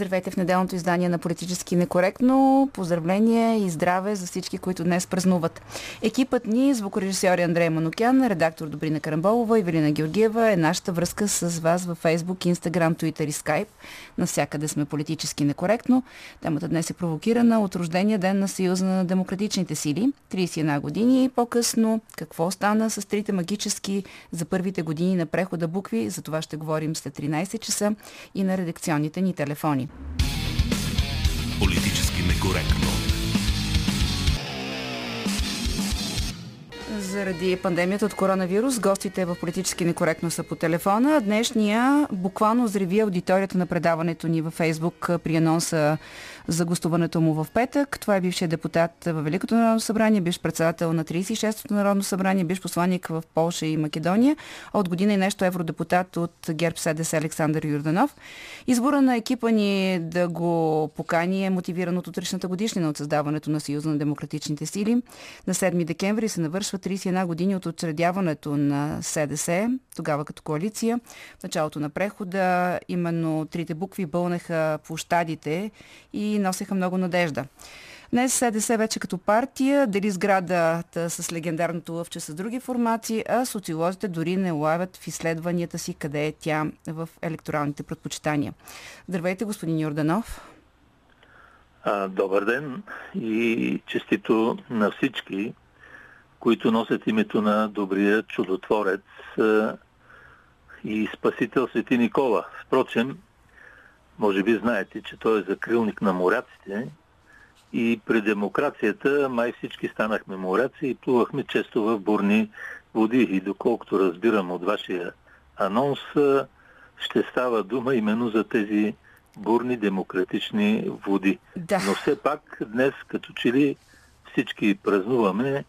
Здравейте в неделното издание на Политически некоректно. Поздравление и здраве за всички, които днес празнуват. Екипът ни, звукорежисьори Андрей Манукян, редактор Добрина Карамболова и Велина Георгиева е нашата връзка с вас във Facebook, Instagram, Twitter и Skype. Навсякъде сме политически некоректно. Темата днес е провокирана от рождения ден на Съюза на демократичните сили. 31 години и по-късно какво стана с трите магически за първите години на прехода букви. За това ще говорим след 13 часа и на редакционните ни телефони. Политически некоректно. Заради пандемията от коронавирус, гостите в политически некоректно са по телефона. Днешния буквално взриви аудиторията на предаването ни във Фейсбук при анонса за гостуването му в петък. Това е бившия депутат в Великото народно събрание, бивш председател на 36-то народно събрание, бивш посланник в Полша и Македония, а от година и нещо евродепутат от ГЕРБ СДС Александър Юрданов. Избора на екипа ни да го покани е мотивиран от утрешната годишнина от създаването на Съюза на демократичните сили. На 7 декември се навършва 31 години от учредяването на СДС, тогава като коалиция. В началото на прехода именно трите букви бълнеха площадите и носеха много надежда. Днес СДС вече като партия дели сградата с легендарното лъвче с други формации, а социолозите дори не лавят в изследванията си къде е тя в електоралните предпочитания. Здравейте, господин Йорданов. Добър ден и честито на всички, които носят името на добрия чудотворец и спасител Свети Никола. Впрочем, може би знаете, че той е закрилник на моряците и при демокрацията май всички станахме моряци и плувахме често в бурни води. И доколкото разбирам от вашия анонс, ще става дума именно за тези бурни демократични води. Да. Но все пак днес като че ли всички празнуваме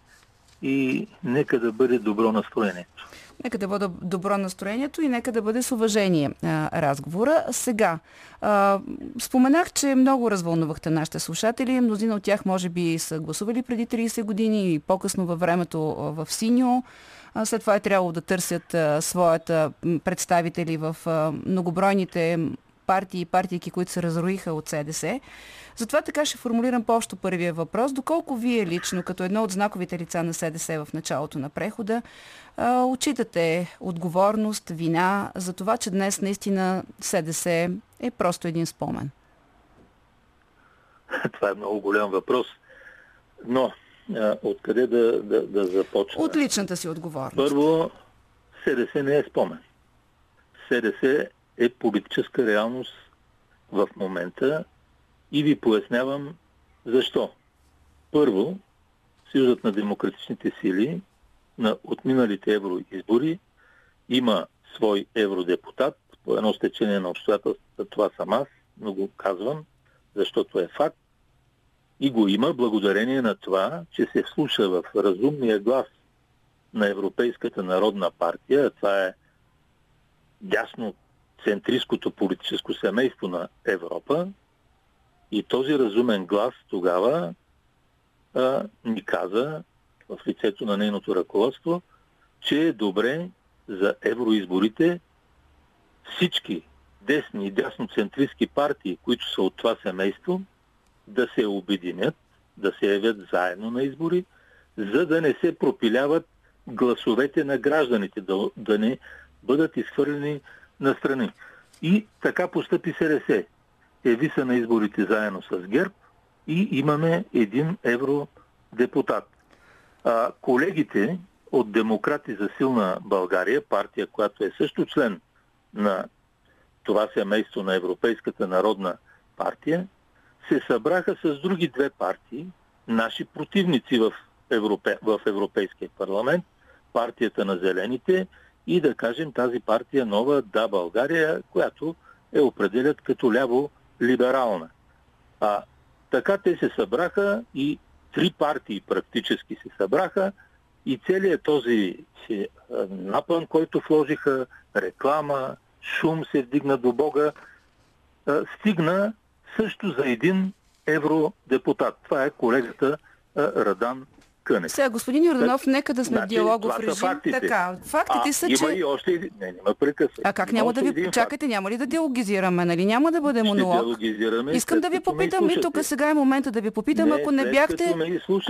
и нека да бъде добро настроението. Нека да бъде добро настроението и нека да бъде с уважение а, разговора. Сега, а, споменах, че много развълнувахте нашите слушатели. Мнозина от тях може би са гласували преди 30 години и по-късно във времето в Синьо. След това е трябвало да търсят а, своята представители в а, многобройните партии и партийки, които се разруиха от СДС. Затова така ще формулирам по-общо първия въпрос. Доколко вие лично, като едно от знаковите лица на СДС в началото на прехода, отчитате отговорност, вина за това, че днес наистина СДС е просто един спомен? Това е много голям въпрос. Но откъде да, да, да започна? От личната си отговорност. Първо, СДС не е спомен. СДС е политическа реалност в момента и ви пояснявам защо. Първо, Съюзът на демократичните сили на отминалите евроизбори има свой евродепутат. По едно стечение на обстоятелствата това съм аз, но го казвам, защото е факт. И го има благодарение на това, че се вслуша в разумния глас на Европейската народна партия. Това е дясно центристското политическо семейство на Европа. И този разумен глас тогава а, ни каза в лицето на нейното ръководство, че е добре за евроизборите всички десни и дясноцентристски партии, които са от това семейство, да се обединят, да се явят заедно на избори, за да не се пропиляват гласовете на гражданите, да, да не бъдат изхвърлени на страни. И така постъпи СРС. Еви са на изборите заедно с ГЕРБ и имаме един евродепутат. А, колегите от Демократи за силна България, партия, която е също член на това семейство на Европейската народна партия, се събраха с други две партии, наши противници в, Европе, в Европейския парламент, партията на зелените и да кажем тази партия нова Да България, която е определят като ляво-либерална. А така те се събраха и три партии практически се събраха и целият този си, напън, който вложиха, реклама, шум се вдигна до Бога, стигна също за един евродепутат. Това е колегата Радан Кънев. Сега, господин Йорданов, нека да сме в Значи, диалогов това са режим. фактите. Така, фактите а, са, има че... и още. Не, няма прекъсвай. А как няма да ви... Чакайте, няма ли да диалогизираме, нали? Няма да бъде монолог. Искам да ви попитам и тук сега е момента да ви попитам, Не, ако не бяхте...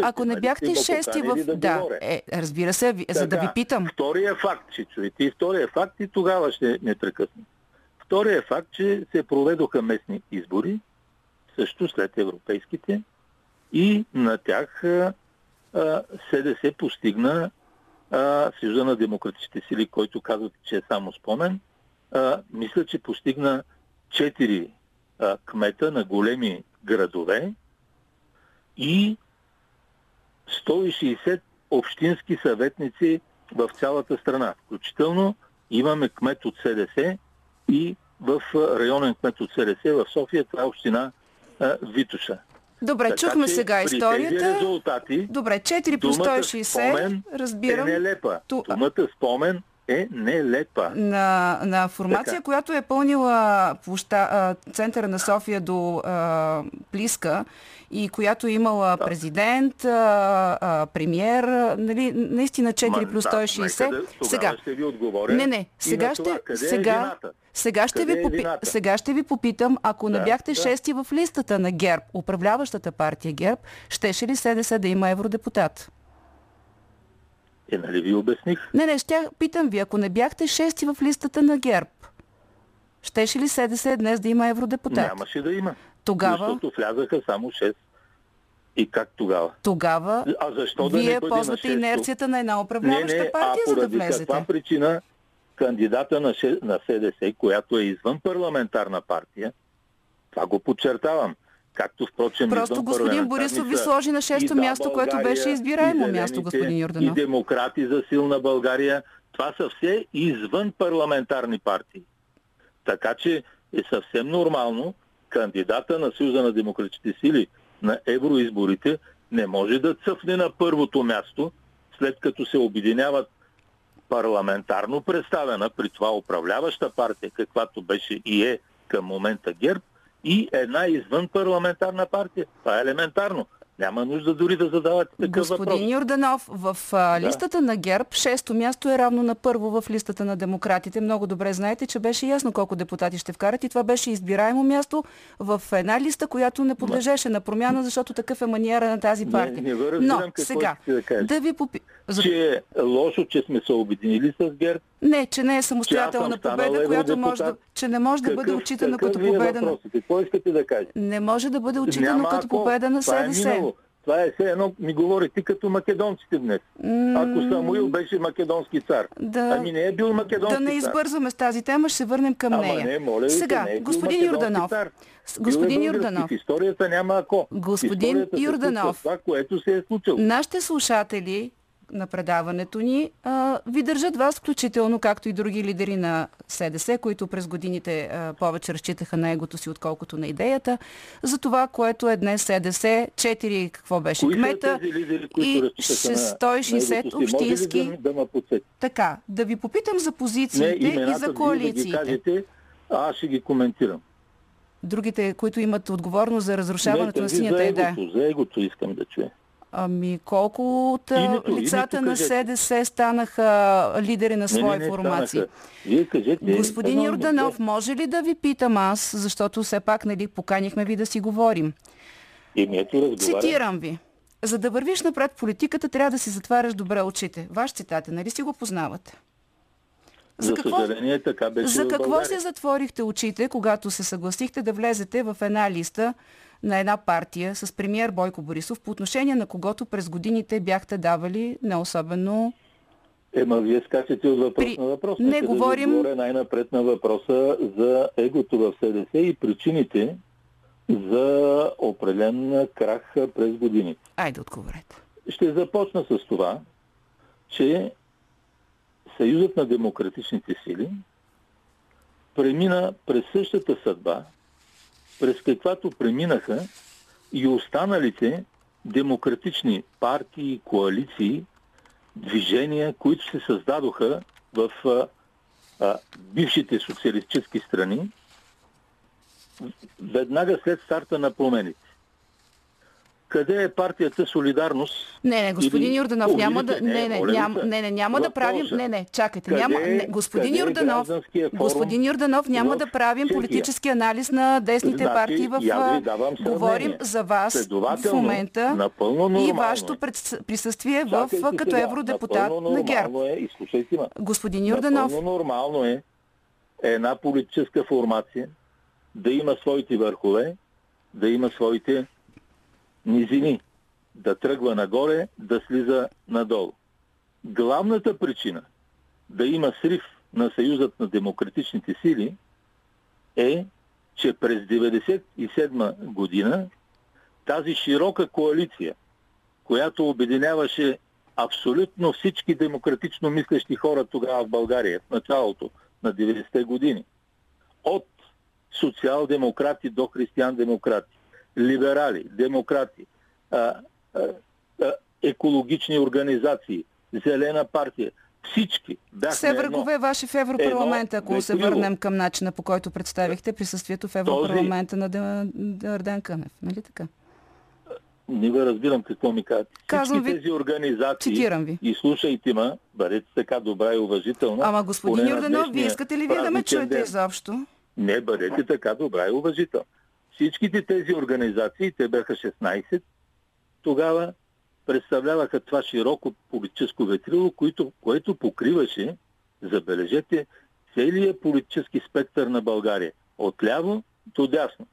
Ако не нали, бяхте шести в... да е, разбира се, ви- за да ви питам. Втория факт, че чуете и втория факт и тогава ще не прекъсна. Втория факт, че се проведоха местни избори, също след европейските, и на тях СДС постигна Съюза на демократичните сили, който казвате, че е само спомен, а, мисля, че постигна 4 а, кмета на големи градове и 160 общински съветници в цялата страна. Включително имаме кмет от СДС и в районен кмет от СДС в София, това е община а, Витуша. Добре, Така чухме че сега историята. резултати, Добре, 4 по думата 160, спомен разбирам. е нелепа. Ту- Думата спомен е нелепа. на, на формация, Така. която е пълнила площа, а, центъра на София до а, Плиска и която е имала президент, а, а, премьер, нали, наистина 4 Ма, плюс да, 160. нека да- сега, ще ви отговоря. не, не, сега на това. ще, Къде е сега, вината? Сега, ще Къде ви е попи, сега ще ви попитам, ако не Да, бяхте да. шести в листата на ГЕРБ, управляващата партия ГЕРБ, щеше ли СДС да има евродепутат? Е, нали ви обясних? Не, не, ще питам ви, ако не бяхте шести в листата на ГЕРБ, щеше ли СДС днес да има евродепутат? Нямаше да има. Тогава, Защото влязаха само 6. И как тогава? тогава А защо да вие не ползвате инерцията на една Не, управляваща не, партия, а за да влезете. каква причина кандидата на, на СДС, която е извън парламентарна партия, това го подчертавам, както впрочем Просто господин Борисов ви сложи на шесто Да, място, което беше избираемо място, господин Йорданов. И демократи за силна България. Това са все извън парламентарни партии. Така че е съвсем нормално кандидата на Съюза на демократичните сили на евроизборите не може да цъфне на първото място, след като се обединяват парламентарно представена, при това управляваща партия, каквато беше и е към момента ГЕРБ, и една извън парламентарна партия. Това е елементарно. Няма нужда дори да задавате такъв въпрос. Господин Йорданов, в а, листата на ГЕРБ шесто място е равно на първо в листата на демократите. Много добре знаете, че беше ясно колко депутати ще вкарат и това беше избираемо място в една листа, която не подлежеше на промяна, защото такъв е маниера на тази Не- партия. не ви разбирам Но какво сега, да кажете. да ви попи... Че е лошо, че сме се обединили с ГЕРБ. Не, че не е самостоятелна победа, която може да, че не може да бъде отчитана като е победа. на-? Какво искате да кажете? Не може да бъде отчитано като ако. победа на Това е СДС. Това е все едно, ми говорите като македонците днес. Ако Самуил беше македонски цар. Да. Ами не е бил македонски Да не цар. избързваме с тази тема, ще се върнем към Ама нея. не, моля ви се, Сега, не е господин Юрданов. цар. е Господин. Юрданов. В историята няма ако. Господин Юрданов. Това, което се е случило. Нашите слушатели на предаването ни а, ви държат вас, включително както и други лидери на СДС, които през годините а, повече разчитаха на егото си, отколкото на идеята. За това, което е днес СДС, 4 какво беше Кои кмета лидери, и разчитаха на- 160 на егото си? общински. Може ли да, да? Така, да ви попитам за Не, позициите и имената за вие да коалициите. кажете, а аз ще ги коментирам. Другите, които имат отговорност за разрушаването Не, на синята идея. за егото искам да чуя. Ами колко от Името, лицата името на. СДС станаха лидери на Не, свои не, не, формации? Вие кажете... Господин име, Йорданов, може ли да ви питам аз, защото все пак нали, поканихме ви да си говорим? Еми ето. Цитирам ви. За да вървиш напред политиката, трябва да си затваряш добре очите. Ваш цитат е, нали си го познавате? За, съжаление така беше за какво се затворихте очите, когато се съгласихте да влезете в една листа на една партия с премиер Бойко Борисов, по отношение на когото през годините бяхте давали не особено... Ема вие скачате от въпрос При- на въпрос. Не Нека говорим- Да отговоря най-напред на въпроса за егото в СДС и причините за определен крах през годините. Айде, отговорете. Ще започна с това, че Съюзът на демократичните сили премина през същата съдба, през каквато преминаха и останалите демократични партии, коалиции, движения, които се създадоха в а, а, бившите социалистически страни, веднага след старта на промените. Къде е партията Солидарност? Не, не, господин Йорданов, няма да, Увидите, не, не, не, не, няма да правим, не, не, чакайте, няма, е- не, господин е Йорданов, господин Йорданов, няма да правим политически анализ на десните Значи, партии в... Говорим за вас в момента и вашето е. присъствие в, като евродепутат на ГЕРБ. Е. Господин Йорданов, нормално е една политическа формация да има своите върхове, да има своите низини, да тръгва нагоре, да слиза надолу. Главната причина да има срив на Съюзът на демократичните сили е, че през 1997 година тази широка коалиция, която обединяваше абсолютно всички демократично мислещи хора тогава в България, в началото на 90-те години, от социал-демократи до християн-демократи, либерали, демократи, а, а, а, екологични организации, зелена партия, всички бяхме все едно. врагове ваши в Европарламента, ако Едно се върнем към начина по който представихте присъствието в Европарламента на Дъ- Дърдан Кънев. Нали така? Не ви разбирам какво ми казвате. Казвам ви- тези организации, цитирам ви. и слушайте ма, бъдете така добра и уважителна. Ама господин на Йорданов, вие искате ли вие да ме празничен чуете изобщо? Не, бъдете така добра и уважител. Всичките тези организации, те бяха 16, тогава представляваха това широко политическо ветрило, което, което покриваше, забележете, целият политически спектър на България. От ляво до дясно.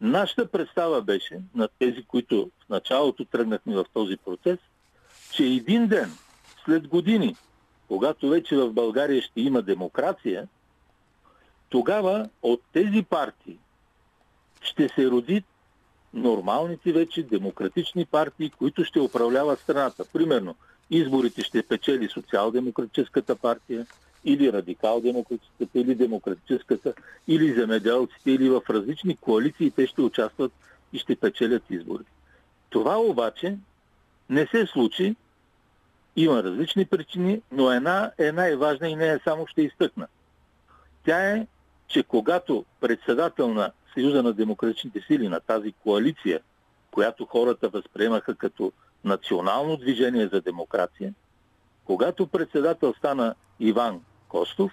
Нашата представа беше, на тези, които в началото тръгнахме в този процес, че един ден, след години, когато вече в България ще има демокрация, тогава от тези партии ще се роди нормалните вече демократични партии, които ще управляват страната. Примерно, изборите ще печели социал-демократическата партия, или радикал-демократическата, или демократическата, или земеделците, или в различни коалиции те ще участват и ще печелят избори. Това обаче не се случи. Има различни причини, но една е най-важна и не е само ще изтъкна. Тя е, че когато председател на Съюза на демократичните сили на тази коалиция, която хората възприемаха като национално движение за демокрация, когато председател стана Иван Костов,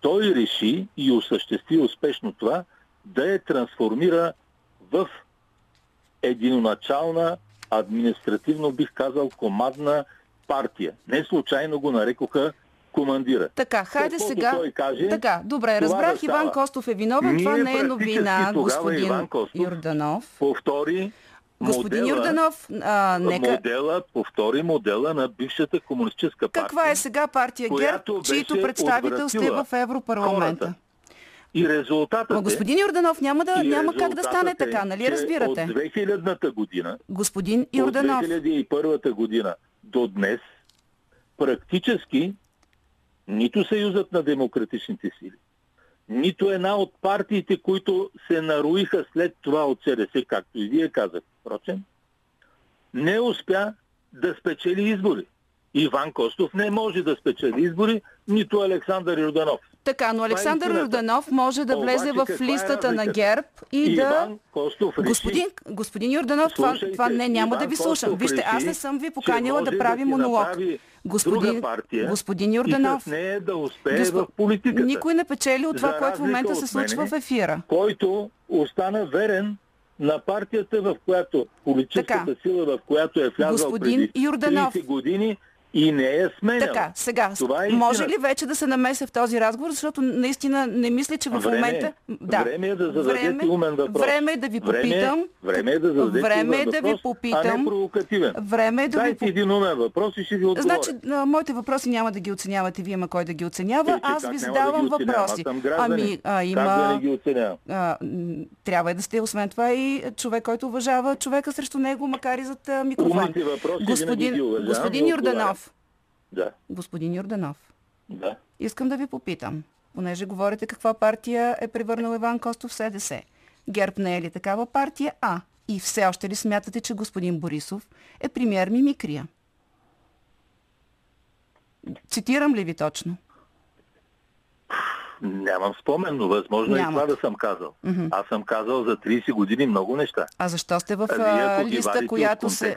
той реши и осъществи успешно това да я трансформира в единоначална, административно бих казал, командна партия. Не случайно го нарекоха командира. Така, хайде Каквото сега. той каже, така, добре, това разбрах, да Иван. Костов е виновен, това Ние не е новина, господин Иван Костов Йорданов. Повтори Господин модела, Йорданов, а, нека... модела, повтори модела на бившата комунистическа партия. Каква е сега партия ГЕРБ, чието представител сте в Европарламента? хората. И резултатът Ма е, господин Йорданов, няма, да, няма как да стане резултатът е, така, нали разбирате? От 2000-та година, Господин Йорданов, от 2001 година до днес, практически нито Съюзът на демократичните сили, нито една от партиите, които се наруиха след това от СДС, както и вие казахте, впрочем, не успя да спечели избори. Иван Костов не може да спечели избори, нито Александър Йорданов. Така, но Александър истината. Йорданов може да влезе Обаче в е листата на? ГЕРБ и да... Иван Костов реши, Господин, господин Йорданов, това, това не, няма да ви слушам. Костов Вижте, аз не съм ви поканила да прави монолог. Господин, партия господин Йорданов, с нея да успее Госп- в политиката. никой не печели от това, За което в момента се случва мене, в ефира. който остана верен на партията, в която политическата Така. сила, в която е влязъл Господин преди Йорданов. 30 години и не е сменял. Така, сега, Това е може ли вече да се намеся в този разговор, защото наистина не мисля, че в Време е. момента... Да. Време е да зададете Време- умен въпрос. Време е да ви е- попитам. Време е да зададете Време е умен да ви въпрос, а попитам. не провокативен. Време е да ви Дайте попитам. един умен въпрос и ще ви отговоря. Значи, а, моите въпроси няма да ги оценявате вие, ма кой да ги оценява. Е, Аз ви да задавам оценявам? въпроси. Ами, а, Как да има... не ги оценявам? а, трябва и да сте, освен това, и човек, който уважава човека срещу него, макар и зад а, микрофон. Умните въпроси господин но Йорданов, Да, господин Йорданов, да. искам да ви попитам, понеже говорите каква партия е превърнал Иван Костов в СДС. ГЕРБ не е ли такава партия? А. И все още ли смятате, че господин Борисов е премьер Мимикрия? Цитирам ли ви точно? Нямам спомен, но възможно е Нямате. това да съм казал. Мгм. Аз съм казал за 30 години много неща. А защо сте в А вие, листа, която се...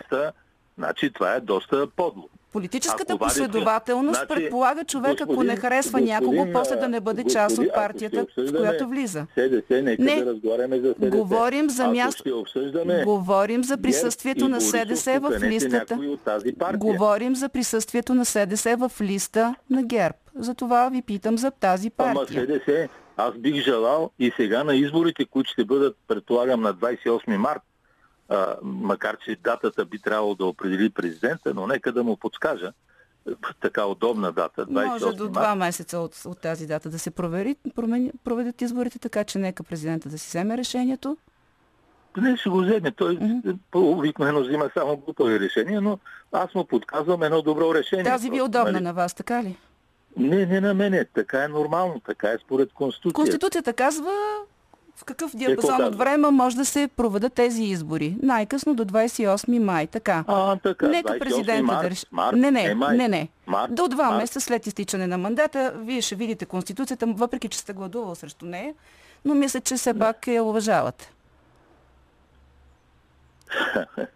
значи това е доста подло. Политическата Ако последователност Значи, предполага човек, ако не харесва господин, някого, после да не бъде част господин, от ако партията, в която влиза. СДС, Не. да за СДС. Говорим за място- Говорим за присъствието на СДС в листата. от. Говорим за присъствието на СДС в листа на ГЕРБ. Затова ви питам за тази Ама партия. СДС, аз бих желал и сега на изборите, които ще бъдат, предполагам, на 28 март, а, макар че датата би трябвало да определи президента, но нека да му подскажа така удобна дата, 28 Може до два месеца от, от тази дата да се провери, промени, проведат изборите, така че нека президента да си вземе решението. Не ще го вземе. Той по- обикновено взима само глупави решения, но аз му подказвам едно добро решение. Тази ви е просто, удобна нали? на вас, така ли? Не, не на мене. Така е нормално. Така е според Конституцията. Конституцията казва в какъв диапазон казва? от време може да се проведат тези избори. Най-късно до 28 май, така. А, така. Нека 28 президента март, да реши. Март, Не, не, е май. не, не. Март, До два март. месеца след изтичане на мандата, вие ще видите Конституцията, въпреки че сте гладувал срещу нея, но мисля, че все пак я уважавате.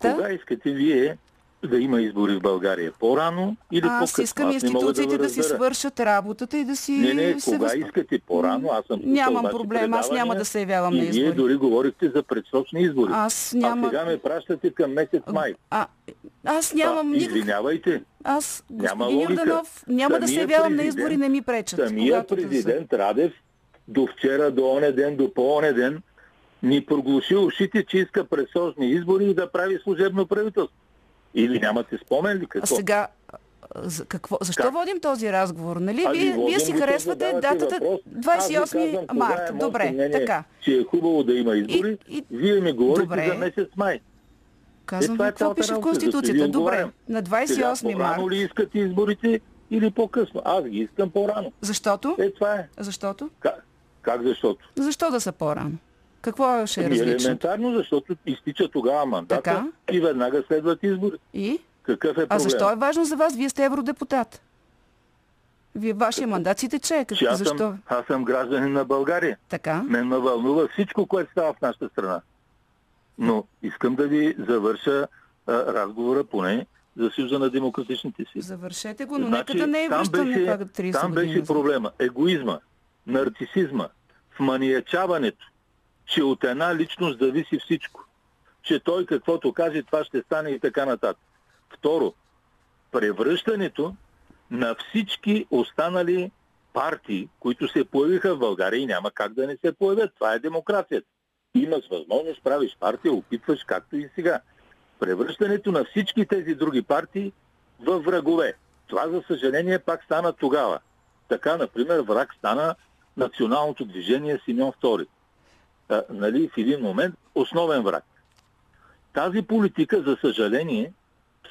Кога искате вие да има избори в България? По-рано или Аз по-късно? искам не мога институциите да, ви си свършат работата и да си Не, не, се кога възп- искате? По-рано? Аз съм Нямам проблем, аз няма да се явявам на вие избори. дори говорихте за предсрочни избори. Аз А няма... сега ме пращате към месец май. А, аз нямам а. Извинявайте, Аз, Няма господин. Йорданов, няма да се явявам на президент- избори, не ми пречат. самия когато да президент Радев до вчера, до оне ден, до по-оне ден ни проглуши ушите, че иска предсрочни избори и да прави служебно правителство. Или нямате спомен ли А какво? сега, а, за какво, защо Как? водим този разговор? Нали? Ами, Вие, вие си харесвате датата въпрос. Аз ви 28 казвам, кога март. е Добре, мнение, така. Че е хубаво да има избори. И- и- Вие ми говорите Добре. за месец май. Казвам това ви е какво пише в Конституцията. Добре, на Сега 28 по-рано март. ли искате изборите или по-късно? Аз ги искам по-рано. Защото? Е, това е. Защото? Как, как защото? Защо да са по-рано? Какво ще е Ами, различно? елементарно, защото изтича тогава мандата Така. и веднага следват избори. И? Какъв е проблем? А защо е важно за вас? Вие сте евродепутат. Вие, вашия мандат си тече. Как, аз, защо? съм, аз съм гражданин на България. Така? Мен ме вълнува всичко, което става в нашата страна. Но искам да ви завърша а, разговора поне за Съюза на демократичните сили. Завършете го, но нека да не е беше, пак 30 там беше проблема. Егоизма, нарцисизма, вманиячаването, че от една личност зависи всичко. Че той каквото каже, това ще стане и така нататък. Второ, превръщането на всички останали партии, които се появиха в България и няма как да не се появят. Това е демокрацията. Имаш възможност, правиш партия, опитваш както и сега. Превръщането на всички тези други партии в врагове. Това, за съжаление, пак стана тогава. Така, например, враг стана националното движение Симеон II. А, нали, в един момент основен враг. Тази политика, за съжаление,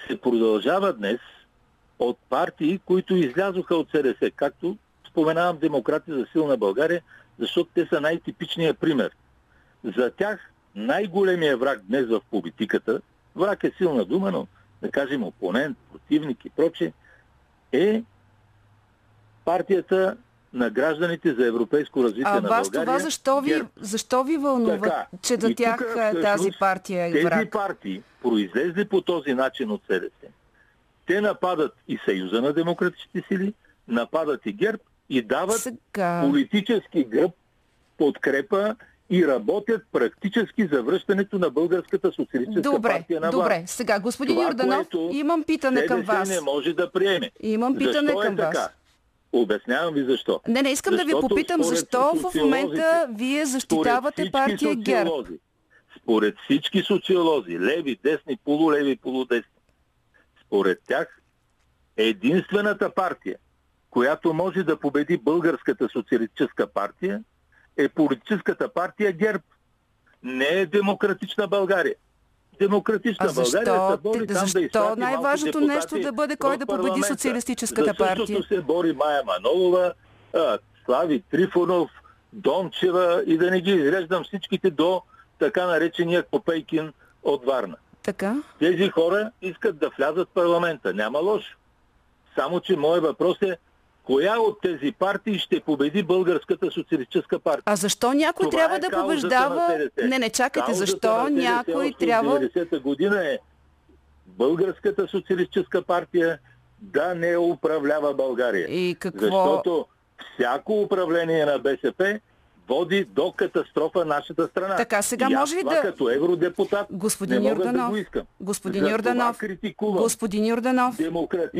се продължава днес от партии, които излязоха от СДС, както споменавам демократи за силна България, защото те са най-типичният пример. За тях най-големия враг днес в политиката, враг е силна дума, но да кажем опонент, противник и проче, е партията на гражданите за европейско развитие А на вас България. това защо ви, ГЕРБ. защо ви вълнува, Така. че за тях тук, а, тази партия е Тези враг? партии, произлезли по този начин от СДС, те нападат и Съюза на демократичните сили, нападат и ГЕРБ и дават Сега... политически гръб, подкрепа и работят практически за връщането на българската социалистическа Добре, партия на добре. власт. Сега, господин Това, Йорданов, имам питане към вас. не може да приеме. Имам питане защо към е така? Обяснявам ви защо. Не, не, искам да ви Защото попитам защо в момента вие защитавате партия ГЕРБ. Според всички социолози, леви, десни, полулеви, полудесни, според тях единствената партия, която може да победи българската социалистическа партия, е политическата партия ГЕРБ. Не е демократична България. Демократична А защо, България се бори те- там да защо най-важното нещо да бъде кой да победи социалистическата партия? се бори Майя Манолова, Слави Трифонов, Дончева и да не ги изреждам всичките до така наречения Копейкин от Варна. Така? Тези хора искат да влязат в парламента. Няма лошо. Само, че моят въпрос е коя от тези партии ще победи Българската социалистическа партия. А защо някой Това трябва е да побеждава? Не, не, чакайте, Каузата защо някой трябва... 90-та година е Българската социалистическа партия да не управлява България. И какво... Защото всяко управление на БСП води до катастрофа нашата страна. Така, сега и може ли да- като евродепутат Господин не мога да Йорданов, го искам. господин Затова Йорданов, господин Йорданов,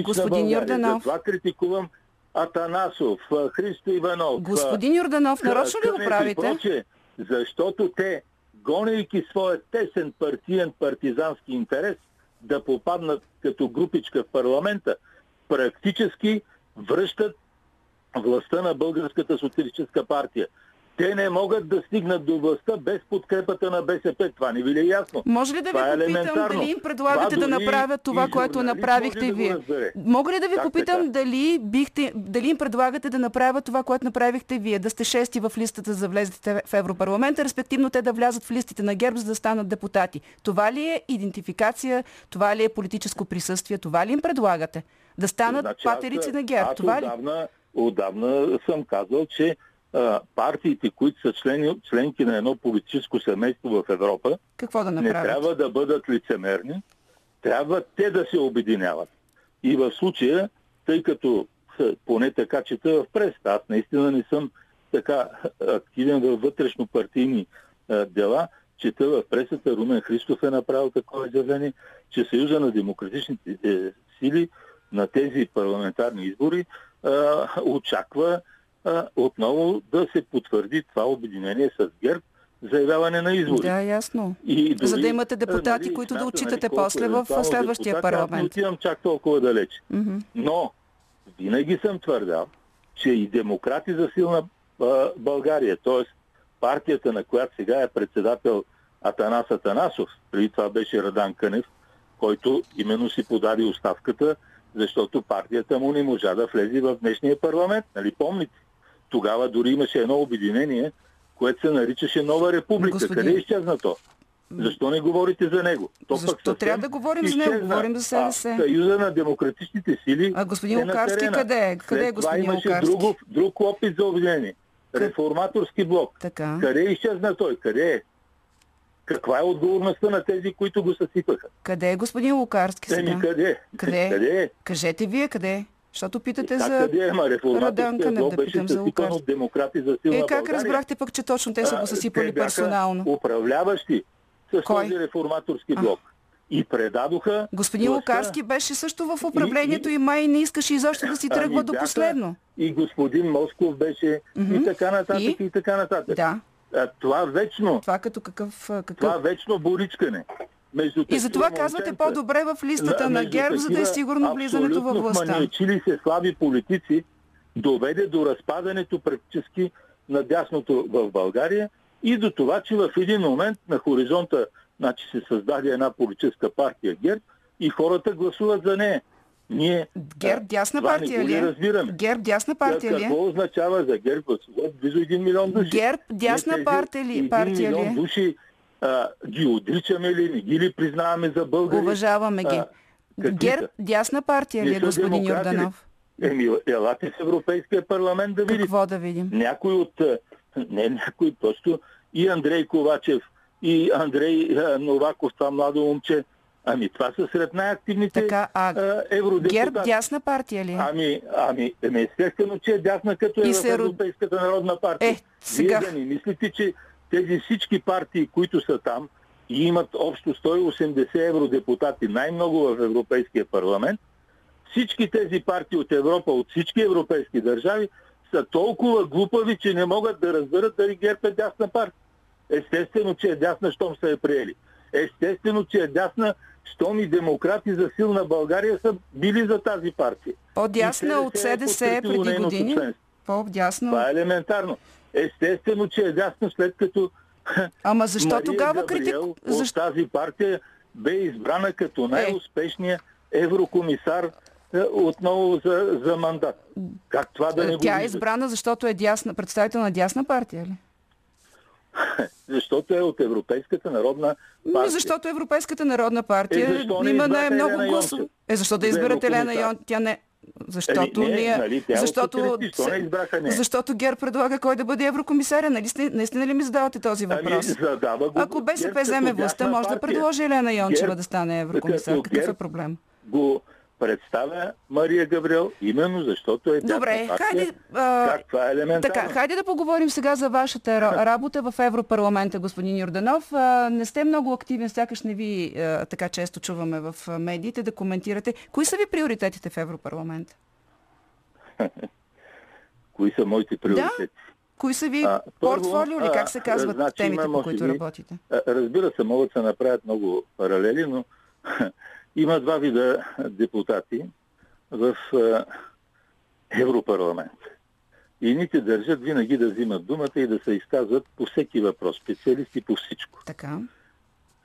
господин България. Йорданов. Затова критикувам Атанасов, Христо Иванов. господин Йорданов, нарочно ли го правите? прочее, защото те, гонейки своя тесен партиен партизански интерес, да попаднат като групичка в парламента, практически връщат властта на Българската социалистическа партия. Те не могат да стигнат до властта без подкрепата на БСП. Това не ви ли е ясно? Може ли да ви Това е попитам дали им предлагате Това да направят това, което направихте да вие? разбере. Мога ли да ви Как попитам така? дали, бихте, дали им предлагате да направят това, което направихте вие? Да сте шести в листата за влезете в Европарламента, респективно те да влязат в листите на ГЕРБ, за да станат депутати. Това ли е идентификация? Това ли е политическо присъствие? Това ли им предлагате? Да станат Значи патерици аз, на ГЕРБ? Аз Това ли? отдавна, отдавна съм казал, че а, партиите, които са члени, членки на едно политическо семейство в Европа, Какво да не трябва да бъдат лицемерни, трябва те да се обединяват. И в случая, тъй като поне така чета в пресата, аз наистина не съм така активен във вътрешно партийни а, дела, чета в пресата, Румен Христов е направил такова изявление, че Съюза на демократичните е, сили на тези парламентарни избори а, очаква а, отново да се потвърди това обединение с ГЕРБ за явяване на избори. Да, ясно. И дори, За да имате депутати, нали, които да отчитате колко после в следващия депутати, Аз не парламент. отивам чак толкова далеч. Мгм. Но винаги съм твърдял, че и демократи за силна а, България, т.е. партията, на която сега е председател Атанас Атанасов, преди това беше Радан Кънев, който именно си подаде оставката, защото партията му не можа да влезе в днешния парламент. Нали помните? Тогава дори имаше едно обединение, което се наричаше Нова република. Господин- Къде изчезна то? Защо не говорите за него? То Защо пък трябва да говорим за него? изчезна. Говорим за СДС. А, Съюза на демократичните сили А господин е Лукарски терена. къде е? Къде е След това господин имаше Лукарски? друго, друг опит за обединение. Реформаторски блок. Така. Къде изчезна той? Къде е? Каква е отговорността на тези, които го съсипаха? Къде е господин Лукарски Еми, сега? къде? Къде? къде е? Кажете вие къде е? Защото питате за... къде Радан Кънев, да питам за от демократи за силна Е, как България. разбрахте пък, че точно те са го А, съсипали персонално? управляващи с Кой? този реформаторски блок. И предадоха Господин властта Лукарски беше също в управлението и, май не искаше изобщо да си Ами тръгва до бяха последно. И господин Москов беше Мгм. и така нататък, И? и, така нататък. Да. А, това вечно, Това като какъв... а, какъв... това вечно боричкане. Между И затова казвате по-добре в листата на между ГЕРБ, за да е сигурно влизането във властта. вманиачили се слаби политици доведе до разпадането практически на дясното в България и до това, че в един момент на хоризонта значи, се създаде една политическа партия ГЕРБ и хората гласуват за нея. Ние ГЕРБ дясна партия ли е? разбираме. ГЕРБ дясна партия ли е? Какво означава за ГЕРБ гласуват близо 1 милион души? ГЕРБ дясна партия ли, един партия ли милион е? души а, ги отричаме ли, не ги ли признаваме за българи? Уважаваме ги. А, ГЕРБ дясна партия ли е, господин? Йорданов? Еми, елате в Европейския парламент да видите. Какво да видим? Някой от... Не някой, просто и Андрей Ковачев, и Андрей а, Новаков, това младо момче. Ами това са сред най-активните Така, а а, евродепутати. ГЕРБ дясна партия ли е? Ами, ами, еми, естествено, че е дясна като е се Европейската народна партия. Е, сега- Вие да не мислите, че тези всички партии, които са там и имат общо 180 евродепутати, най-много в Европейския парламент, всички тези партии от Европа, от всички европейски държави, са толкова глупави, че не могат да разберат дали ГЕРБ е дясна партия. Естествено, че е дясна, щом са я приели. Естествено, че е дясна, щом и демократи за силна България са били за тази партия. По-дясна от СДС е подкрепило преди години? По-дясно? Това е елементарно. Естествено, че е дясно след като Ама защо Мария тогава критик... Габриел от Защо... тази партия бе избрана като най-успешния еврокомисар е, отново за, за мандат. Как това да не го Тя е избрана, защото е дясна, представител на дясна партия ли? Защото е от Европейската народна Ми, партия. защото Европейската народна партия Е, защо не има най-много гласове. Е, защо да изберат Елена? Йон? Тя не... Защото, Ами, не, ние, нали, е от защото, не защото Гер предлага кой да бъде еврокомисаря. Нали, наистина ли ми задавате този въпрос? Ами, задава го Ако БСП вземе властта, може да партия. предложи Елена Йончева ГЕРБ да стане еврокомисар. Какъв е ГЕРБ проблем? Го представя Мария Габриел, именно защото е Добре, тяхна хайде, а, Как това е елементарно? Така, хайде да поговорим сега за вашата ра- работа в Европарламента, господин Йорданов. Не сте много активен, сякаш не ви така често чуваме в медиите да коментирате. Кои са ви приоритетите в Европарламента? Кои са моите приоритети? Кои са ви А, портфолио или как се казват значи темите, има, по които би, работите? Разбира се, могат да се направят много паралели, но има два вида депутати в а, Европарламент. И ните държат винаги да взимат думата и да се изказват по всеки въпрос, специалисти по всичко. Така.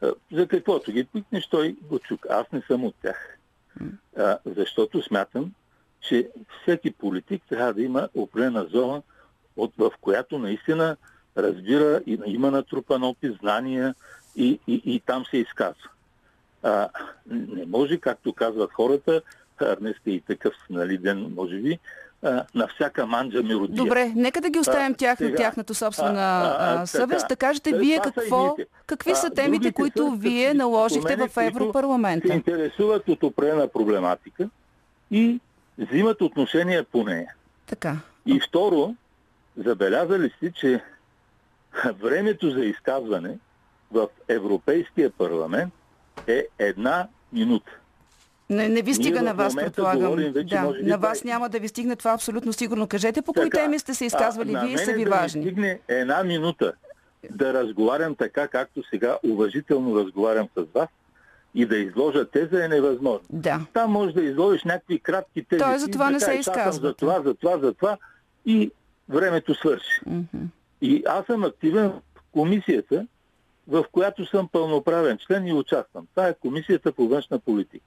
А, За каквото ги пикнеш, той го чука. Аз не съм от тях. А, защото смятам, че всеки политик трябва да има определена зона, от, в която наистина разбира и има натрупан опит, знания и, и, и там се изказва. А, не може, както казват хората, днес е и такъв нали, ден, може би, на всяка манджа миродия. Добре, нека да ги оставим А, тях на тяхната собствена А, а, а, съвест. така. Да кажете Е, вие са какво, едните. какви са темите, които са вие наложихте в Европарламента. се интересуват от определена проблематика и взимат отношение по нея. Така. И второ, забелязали сте, че времето за изказване в Европейския парламент е една минута. Не, не ви стига в на вас, предполагам. да, на вас това е- няма да ви стигне това абсолютно сигурно. Кажете по кои Така, теми сте се изказвали а, вие и са ви да важни. Ми стигне една минута да разговарям така, както сега уважително разговарям с вас и да изложа теза е невъзможно. Да. Там може да изложиш някакви кратки тези. Той за това не се За изказвате. това, за това, за това и времето свърши. Мгм. И аз съм активен в комисията, в която съм пълноправен член и участвам. Това е комисията по външна политика.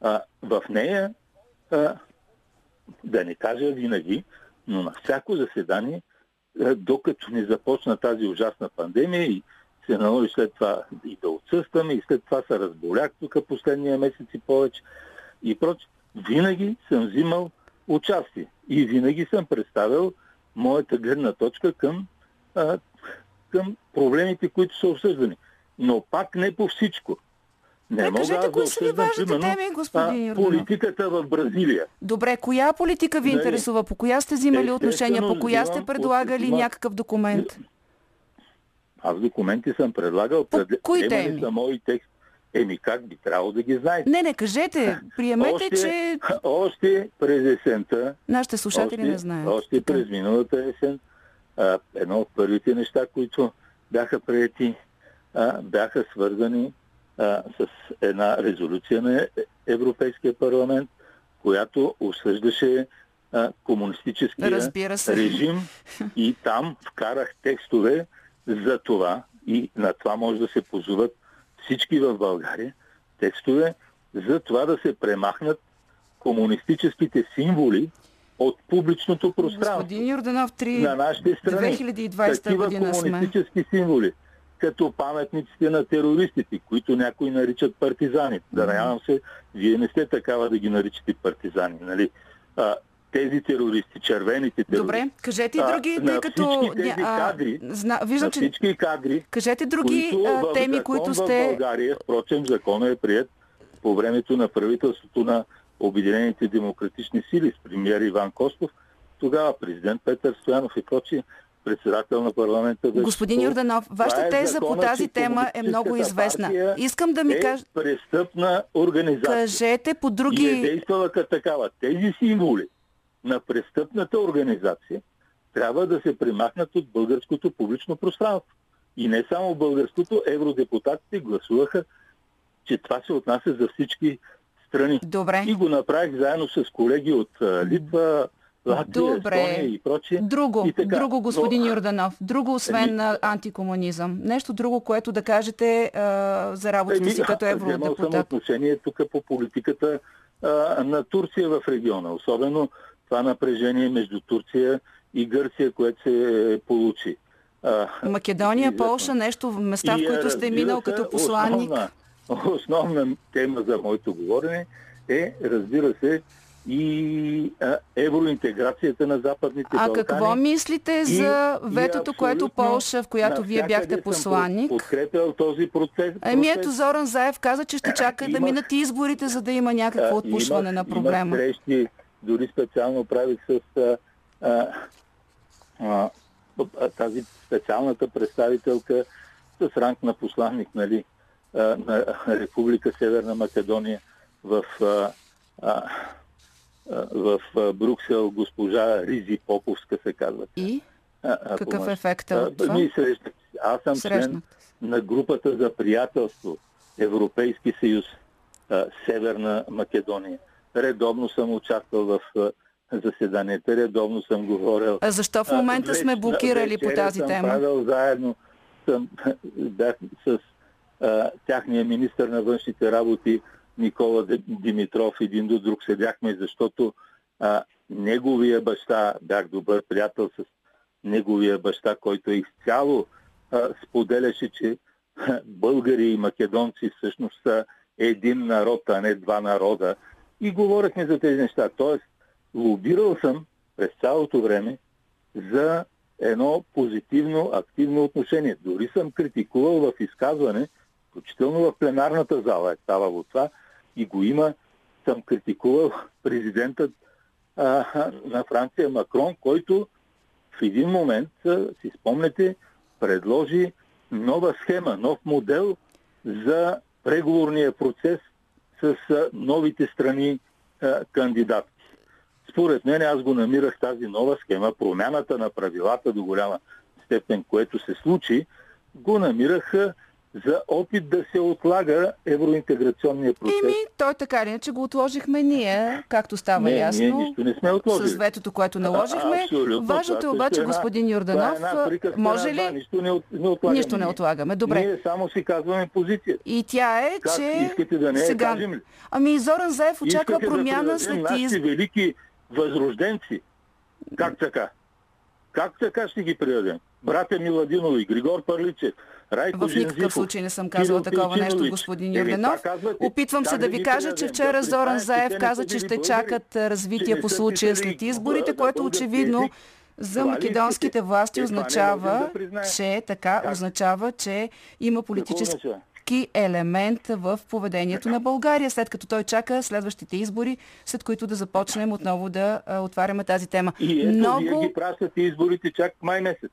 А, в нея, а, да не кажа винаги, но на всяко заседание, а, докато не започна тази ужасна пандемия и се наложи след това и да отсъстваме, и след това се разболях тук последния месец и повече и проче, винаги съм взимал участие и винаги съм представил моята гледна точка към, а, към проблемите, които са обсъждани. Но пак не по всичко. Не мога кажете, аз да кои са ви важните примерно, теми, господин Йорданов? политиката в Бразилия. Добре, коя политика ви Нали? интересува? По коя сте взимали Естествено, отношения? По коя сте предлагали от- някакъв документ? Аз документи съм предлагал. По пред- кои теми? са мои текст. Еми как би трябвало да ги знаете? Не, не, кажете. Приемете, още, че още през есента нашите слушатели още, не знаят. Още Така. през миналата есен а, едно от първите неща, които бяха прияти, а, бяха свързани а, с една резолюция на Европейския парламент, която осъждаше комунистическия Разбира се. режим и там вкарах текстове за това и на това може да се позоват всички в България, текстове за това да се премахнат комунистическите символи от публичното пространство Господин Йорданов, на 3... нашите страни. 2020 Такива година сме. комунистически символи, като паметниците на терористите, които някои наричат партизани. Да надявам се, вие не сте такава да ги наричате партизани, нали? А, тези терористи, червените терористи, Добре, кажете и А, други, на тъй като... тези а, кадри, зна... на Виждам, че... всички кадри, Кажете други които а, в теми, които в сте... България, впрочем, законът е прият по времето на правителството на Обединените демократични сили с премьер Иван Костов, тогава президент Петър Стоянов и прочие, председател на парламента. беше Господин Това вашата е теза по закона, тази че тема е много известна. Искам да ми е кажете... престъпна организация. Кажете по И е други... действала като такава. Тези символи на престъпната организация трябва да се примахнат от българското публично пространство. И не само българското, евродепутатите гласуваха, че това се отнася за всички страни. Добре. И го направих заедно с колеги от Литва, Латвия, Добре. Естония и прочие. Друго, И така. друго, господин Но- Йорданов. Друго, освен Еми- антикомунизъм. Нещо друго, което да кажете а, за работата си като вземал съм евродепутат. отношение тук по политиката а, на Турция в региона. Особено това напрежение между Турция и Гърция, което се получи. А, Македония. Полша, нещо места, в които сте минал като посланник. Основна, основна тема за моето говорене е, разбира се, и а, евроинтеграцията на Западните а Балкани. какво мислите за ветото, и което Полша, в която вие бяхте посланник? Подкрепял този процес. Ами ето Зоран Заев каза, че ще чака да минат изборите, за да има някакво отпушване на проблема. Имах срещи, дори специално правих с а, а, а, тази специалната представителка с ранг на посланник нали, а, на Република Северна Македония в в Бруксел госпожа Ризи Поповска се казва. И? А, Какъв е ефектът от това? Аз съм член на групата за приятелство Европейски съюз а, Северна Македония. Редовно съм участвал в а, заседанията, редовно съм говорил. А защо в момента а, сме блокирали по тази съм тема? правил заедно съм, бях с тяхния министр на външните работи Никола Димитров един до друг седяхме, защото а, неговия баща, бях добър приятел с неговия баща, който изцяло а, споделяше, че българи и македонци всъщност са един народ, а не два народа. И говорихме за тези неща. Тоест, лобирал съм през цялото време за едно позитивно, активно отношение. Дори съм критикувал в изказване, включително в пленарната зала е ставало това, и го има, съм критикувал президентът а, на Франция Макрон, който в един момент, си спомнете, предложи нова схема, нов модел за преговорния процес с новите страни а, кандидатки. Според мен аз го намирах тази нова схема, промяната на правилата до голяма степен, което се случи, го намирах за опит да се отлага евроинтеграционния процес. Ими, той така или иначе го отложихме ние, както става не, ясно. Ние нищо не сме отложили. С ветото, което наложихме. Важното е обаче, една, господин Юрданов, е може ли... Да, нищо не, не отлагаме. Нищо не отлагаме, добре. Ние само си казваме позиция. И тя е, как, че... Искате да не Сега... кажем ли? Ами Зоран Заев очаква Искате промяна да след из... велики възрожденци. Как така? Как така ще ги предадем? Братя Миладинови, Григор Парличев, Райко В никакъв случай не съм казала такова нещо, господин Юрденов. Опитвам се да ви кажа, че вчера Зоран Заев каза, че ще чакат развитие по случая след изборите, което очевидно за македонските власти означава, че така означава, че има политически политически елемент в поведението на България, след като той чака следващите избори, след които да започнем отново да а, отваряме тази тема. И ето, Много... вие ги пращате изборите чак май месец.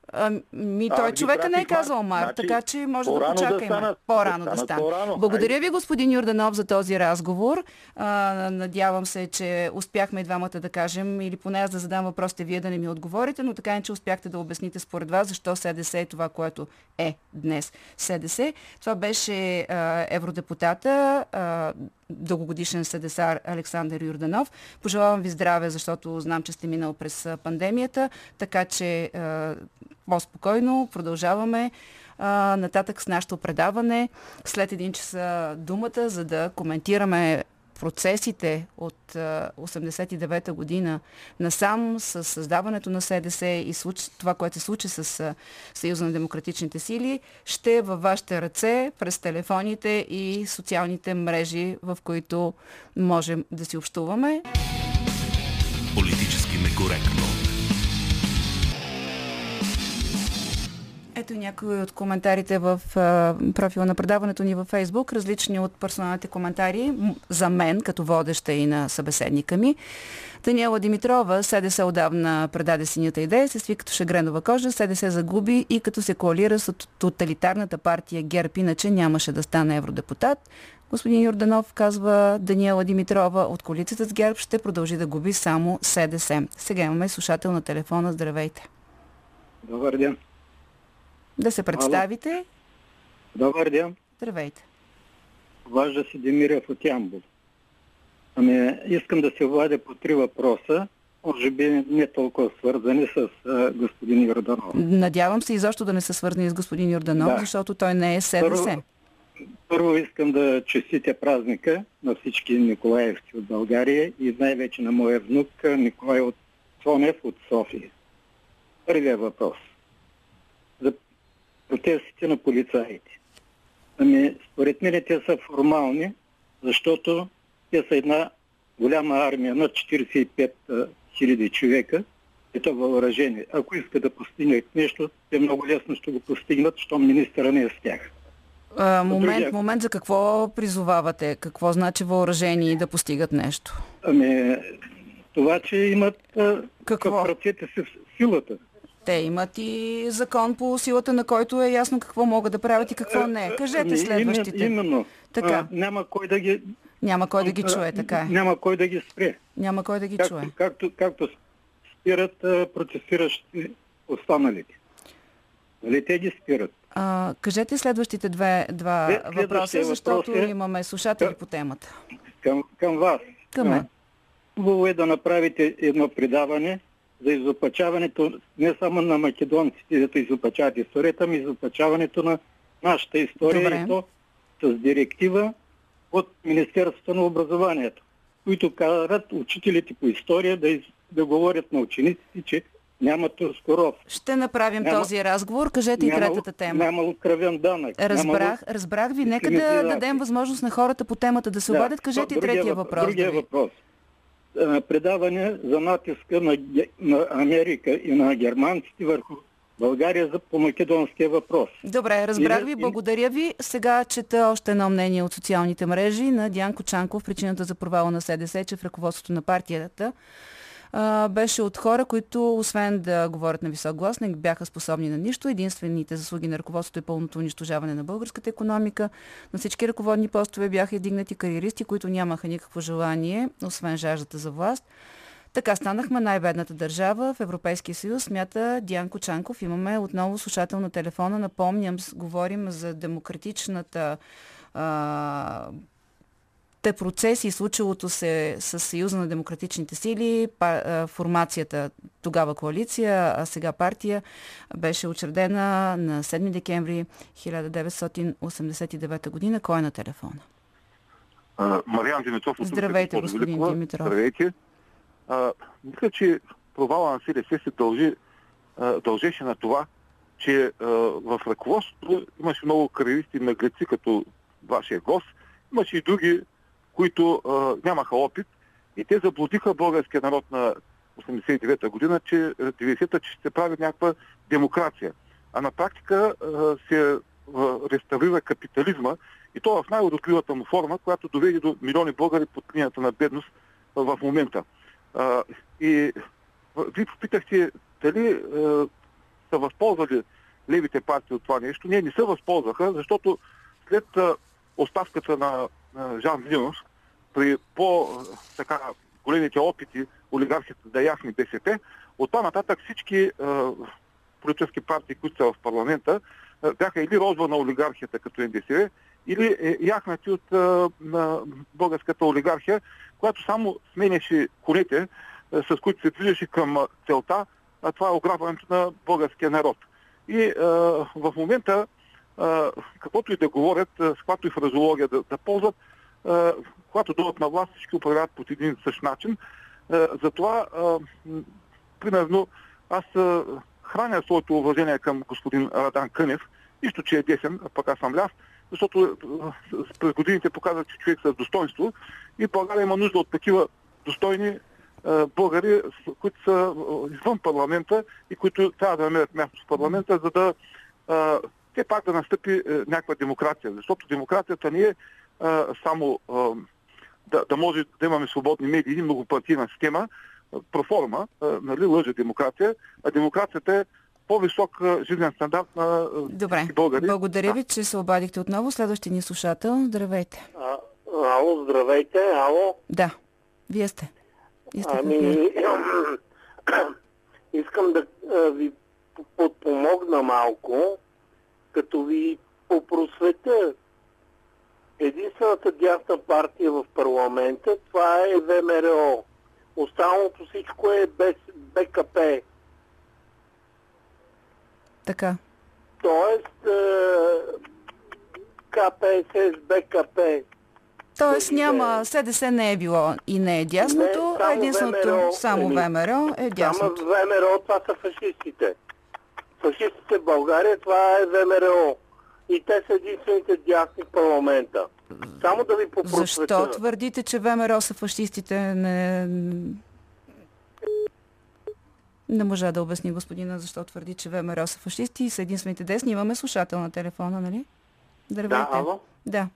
ми, той а, човека не е казал март, значи, така че може да почакаме. Да по-рано да стане. По-рано. Благодаря ви, господин Юрданов, за този разговор. А, надявам се, че успяхме и двамата да кажем, или поне аз да задам въпросите, вие да не ми отговорите, но така не, че успяхте да обясните според вас, защо СДС е това, което е днес СДС. Това беше а, евродепутата, а, дългогодишен съдесар Александър Юрданов. Пожелавам ви здраве, защото знам, че сте минал през пандемията, така че а, по-спокойно продължаваме нататък с нашето предаване. След един час думата, за да коментираме процесите от 89-та година насам с създаването на СДС и това, което се случи с Съюза на демократичните сили, ще във вашите ръце през телефоните и социалните мрежи, в които можем да си общуваме. Ето някои от коментарите в профила на предаването ни във Фейсбук, различни от персоналните коментари за мен, като водеща и на събеседника ми. Даниела Димитрова, СДС отдавна предаде синята идея, се сви като шагренова кожа, СДС загуби и като се коалира с тоталитарната партия ГЕРБ, иначе нямаше да стане евродепутат. Господин Юрданов казва Даниела Димитрова от коалицията с ГЕРБ ще продължи да губи само СДС. Сега имаме слушател на телефона. Здравейте. Добър ден. Да се представите. Ало. Добър ден. Здравейте. Важда си Демирев от Ямбол. Ами, искам да се владя по три въпроса, може би не толкова свързани с а, господин Йорданов. Надявам се изобщо да не са свързани с господин Йорданов, да. защото той не е СДС. Първо, първо искам да честитя празника на всички Николаевци от България и най-вече на моя внук Николай от Цонев от София. Първият въпрос – протестите на полицаите. Ами, според мен те са формални, защото те са една голяма армия на 45 хиляди човека, и то въоръжение. Ако искат да постигнат нещо, те много лесно ще го постигнат, щом министъра не е с тях. А, момент, другия... момент, за какво призовавате? Какво значи въоръжение да постигат нещо? Ами, това, че имат какво? в ръцете си силата. Те имат и закон по силата, на който е ясно какво могат да правят и какво не. Кажете ами, следващите. Именно. Така. А, няма кой да ги... Няма кой да ги чуе, така е. Няма кой да ги спре. Няма кой да ги както, чуе. Както, както спират протестиращи останалите. Нали те ги спират? А, кажете следващите две, два След, въпроса, защото въпрос е, имаме слушатели по темата. Към, към вас. Към мен. Хубаво е да направите едно предаване за изопачаването не само на македонците, да изопачават историята, ами изопачаването на нашата история Добре. и то с директива от Министерството на образованието, които карат учителите по история да, из, да говорят на учениците, че няма Турскоров. Ще направим няма, този разговор. Кажете няма, и третата тема. Няма откровен данък. Разбрах, разбрах ви. Нека да дадем възможност на хората по темата да се да, обадят. Кажете и третия въпрос. Другия да въпрос. Предаване за натиска на, на Америка и на германците върху България за по македонския въпрос. Добре, разбрах ви, благодаря ви. Сега чета още едно мнение от социалните мрежи на Дянко Чанков, причината за провала на СДС, че в ръководството на партията а, беше от хора, които освен да говорят на висок глас, не бяха способни на нищо. Единствените заслуги на ръководството е пълното унищожаване на българската економика. На всички ръководни постове бяха издигнати кариеристи, които нямаха никакво желание, освен жаждата за власт. Така станахме най-бедната държава в Европейския съюз, смята Диан Чанков. Имаме отново слушател на телефона. Напомням, говорим за демократичната те процеси, случилото се с Съюза на демократичните сили, формацията тогава коалиция, а сега партия, беше учредена на 7 декември 1989 година. Кой е на телефона? Мариан Димитров. Здравейте, господин Великова. Димитров. Здравейте. А, мисля, че провала на СДС се дължи, а, дължеше на това, че а, в ръководството имаше много кариеристи наглеци, като вашия гост. Имаше и други които а, нямаха опит и те заблудиха българския народ на 89-та година, че 90-та, че ще се прави някаква демокрация. А на практика а, се реставрира капитализма и то в най-удокливата му форма, която доведе до милиони българи под линията на бедност в момента. А, и вие попитахте дали а, са възползвали левите партии от това нещо. Не, не се възползваха, защото след а, оставката на Жан Виденов при по-така големите опити олигархите да яхни БСП, оттам нататък всички е, политически партии, които са в парламента, е, бяха или розва на олигархията като НДСВ, или е, яхнати от е, на българската олигархия, която само сменяше конете, е, с които се движеше към целта, а това е ограбването на българския народ. И е, в момента каквото и да говорят, с каквато и фразология да, да ползват, когато дойдат на власт, всички управляват по един и същ начин. Затова, примерно, аз храня своето уважение към господин Радан Кънев, нищо, че е десен, а пък аз съм ляв, защото през годините показва, че човек с достоинство и България има нужда от такива достойни българи, които са извън парламента и които трябва да намерят място в парламента, за да все пак да настъпи е, някаква демокрация. Защото демокрацията не е, е само е, да, да може да имаме свободни медии многопартийна схема, е, проформа, е, нали, лъжа демокрация, а демокрацията е по-висок жизнен стандарт на Добре. българи. Благодаря ви, че се обадихте отново. Следващия ни слушател. Здравейте. А, ало, здравейте. Ало. Да, вие сте. сте ами, искам да ви подпомогна малко като ви попросвета, единствената дясна партия в парламента, това е ВМРО. Останалото всичко е без БКП. Така. Тоест, е, КПСС, БКП. Тоест няма, СДС не е било и не е дясното, не, единственото, ВМРО, само ВМРО е дясното. Само ВМРО, това са фашистите фашистите в България, това е ВМРО. И те са единствените дясни в парламента. Само да ви попросветя. Защо твърдите, че ВМРО са фашистите? Не... Не можа да обясни господина защо твърди, че ВМРО са фашисти и са единствените десни. Имаме слушател на телефона, нали? Здравейте. Да, ало? Да.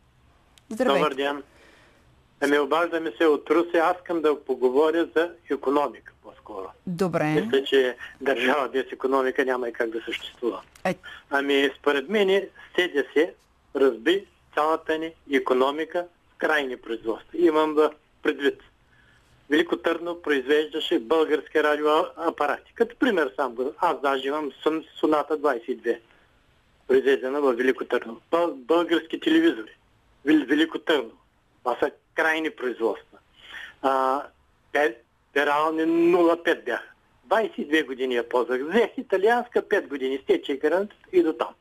Здравейте. Добър ден. Ами обаждаме се от Русе. Аз искам да поговоря за економика по-скоро. Добре. Мисля, че държава без економика няма и как да съществува. Е, Ами, според мен, СДС разби цялата ни економика в крайни производства. Имам в предвид. Велико Търно произвеждаше български радиоапарати. Като пример сам. Аз даже имам Сун- Соната 22, произведена в Велико Търно. Бъл- български телевизори. Вел- Велико Търно. Това са крайни производства. А, те, перални 0,5 бяха. 22 години я ползвах. Взех италианска 5 години, стече гарант и до там.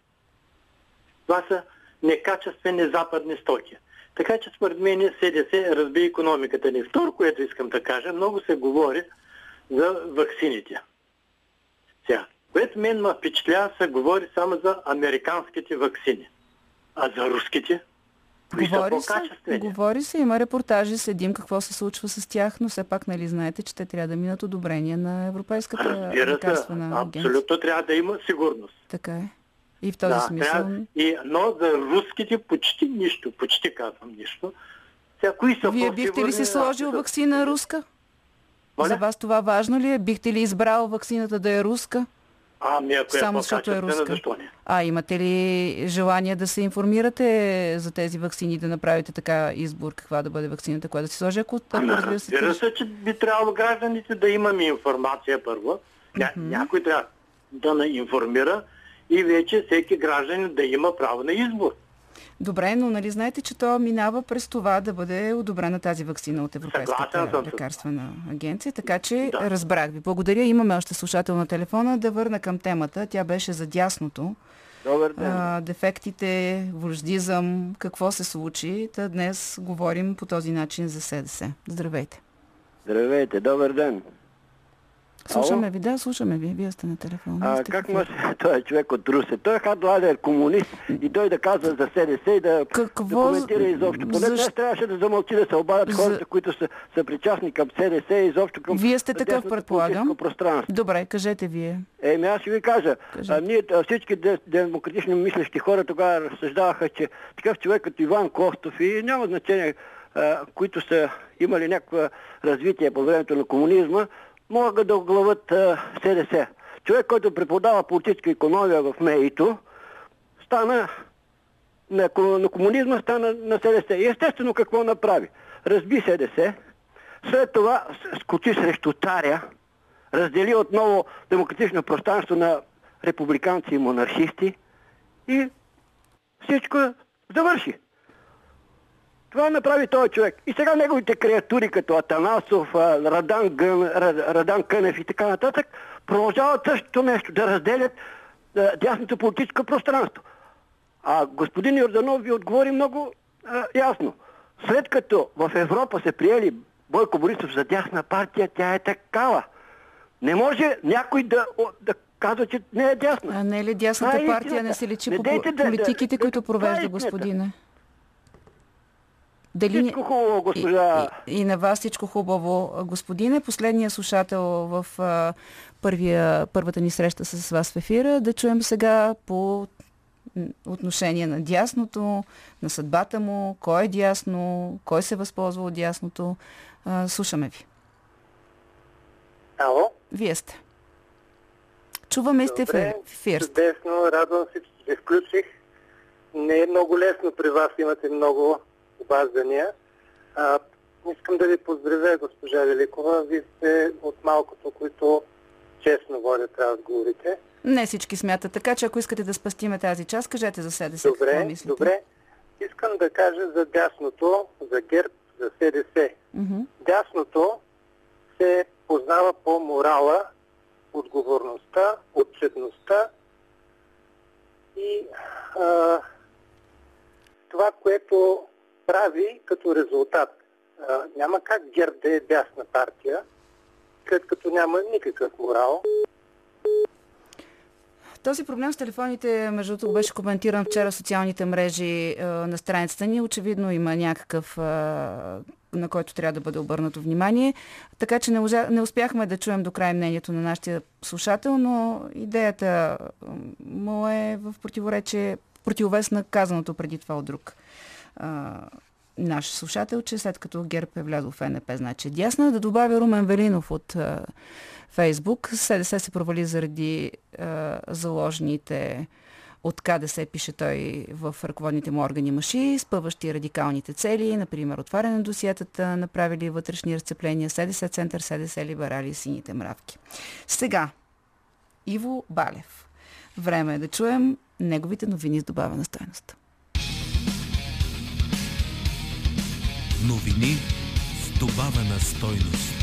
Това са некачествени западни стоки. Така че според мен СДС разби економиката ни. Второ, което искам да кажа, много се говори за ваксините. Сега, което мен ме впечатлява, се говори само за американските ваксини. А за руските? Говори се, говори се, има репортажи, следим какво се случва с тях, но все пак, нали, знаете, че те трябва да минат одобрение на Европейската лекарствена агенция. абсолютно трябва да има сигурност. Така е. И в този да, смисъл... трябва- и, но за руските почти нищо, почти казвам нищо. Сега, кои са Вие бихте ли си сложил Аз- вакцина руска? Моля? За вас това важно ли е? Бихте ли избрал вакцината да е руска? Ами, ако Само е защото е руска. защо не? А имате ли желание да се информирате за тези вакцини, да направите така избор, каква да бъде вакцината, която да си сложи, ако, ако Ами, разбира се... разбира се, че би трябвало гражданите да имаме информация първо. Ня, Някой трябва да на информира и вече всеки гражданин да има право на избор. Добре, но нали знаете, че то минава през това да бъде одобрена тази вакцина от Европейската съм лекарствена агенция, така че Да. разбрах ви. Благодаря. Имаме още слушател на телефона. Да върна към темата. Тя беше за дясното. Добър ден. А, дефектите, вождизъм, какво се случи. Та днес говорим по този начин за СДС. Здравейте. Здравейте, добър ден. Слушаме ви, да, слушаме ви. Вие сте на телефона. А, Сте как може той е човек от Русе? Той е хардладер комунист и той да казва за СДС и да, Какво да коментира изобщо. Поне днес трябваше да замълчи да се обадят За- хората, които са, са причастни към СДС и изобщо към Вие сте такъв, предполагам. пространство. Добре, кажете вие. Еми аз ще ви кажа, а, ние а, всички де- демократично мислещи хора тогава разсъждаваха, че такъв човек като Иван Костов и няма значение, които са имали някакво развитие по времето на комунизма, могат да оглават СДС. Човек, който преподава политическа економия в МЕИТО, стана на, на комунизма, стана на СДС. И естествено какво направи? Разби СДС, след това скочи срещу царя, раздели отново демократично пространство на републиканци и монархисти и всичко завърши. Това направи този човек. И сега неговите креатури, като Атанасов, Радан, Гън, Ра- Радан Кънев и така нататък, продължават същото нещо, да разделят дясното политическо пространство. А господин Йорданов ви отговори много а, ясно. След като в Европа се приели Бойко Борисов за дясна партия, тя е такава. Не може някой да, да казва, че не е дясна. А не е ли дясната е партия не се личи Не по политиките, да- които е провежда истината. Дали... Всичко хубаво, госпожа. И, и, и на вас всичко хубаво, господине. Последният слушател в а, първия, първата ни среща с вас в ефира. Да чуем сега по отношение на дясното, на съдбата му, кой е дясно, кой се възползва от дясното. А, слушаме ви. Ало? Вие сте. Чуваме сте в ефир. чудесно, радвам се, че включих. Не е много лесно при вас, имате много обаждания. А, искам да ви поздравя, госпожа Великова. Вие сте от малкото, които честно водят разговорите. Не всички смятат така, че ако искате да спастиме тази част, кажете за себе си какво Добре, мислите. добре. Искам да кажа за дясното, за ГЕРБ, за СДС. Мгм. Дясното се познава по морала, отговорността, отчетността и а, това, което прави като резултат. А, няма как ГЕРБ да е дясна партия, след като няма никакъв морал. Този проблем с телефоните, между другото, беше коментиран вчера в социалните мрежи а, на страницата ни. Очевидно има някакъв, а, на който трябва да бъде обърнато внимание. Така че не, не успяхме да чуем до край мнението на нашия слушател, но идеята му е в противоречие, противовес на казаното преди това от друг а, наш слушател, че след като ГЕРБ е влязъл в НП, значи дясна, да добавя Румен Велинов от Фейсбук. СДС се провали заради а, заложените от КДС, пише той в ръководните му органи маши, спъващи радикалните цели, например отваряне на досиетата, направили вътрешни разцепления, СДС център, СДС либерали и сините мравки. Сега, Иво Балев. Време е да чуем неговите новини с добавена стоеност. Новини с добавена стойност.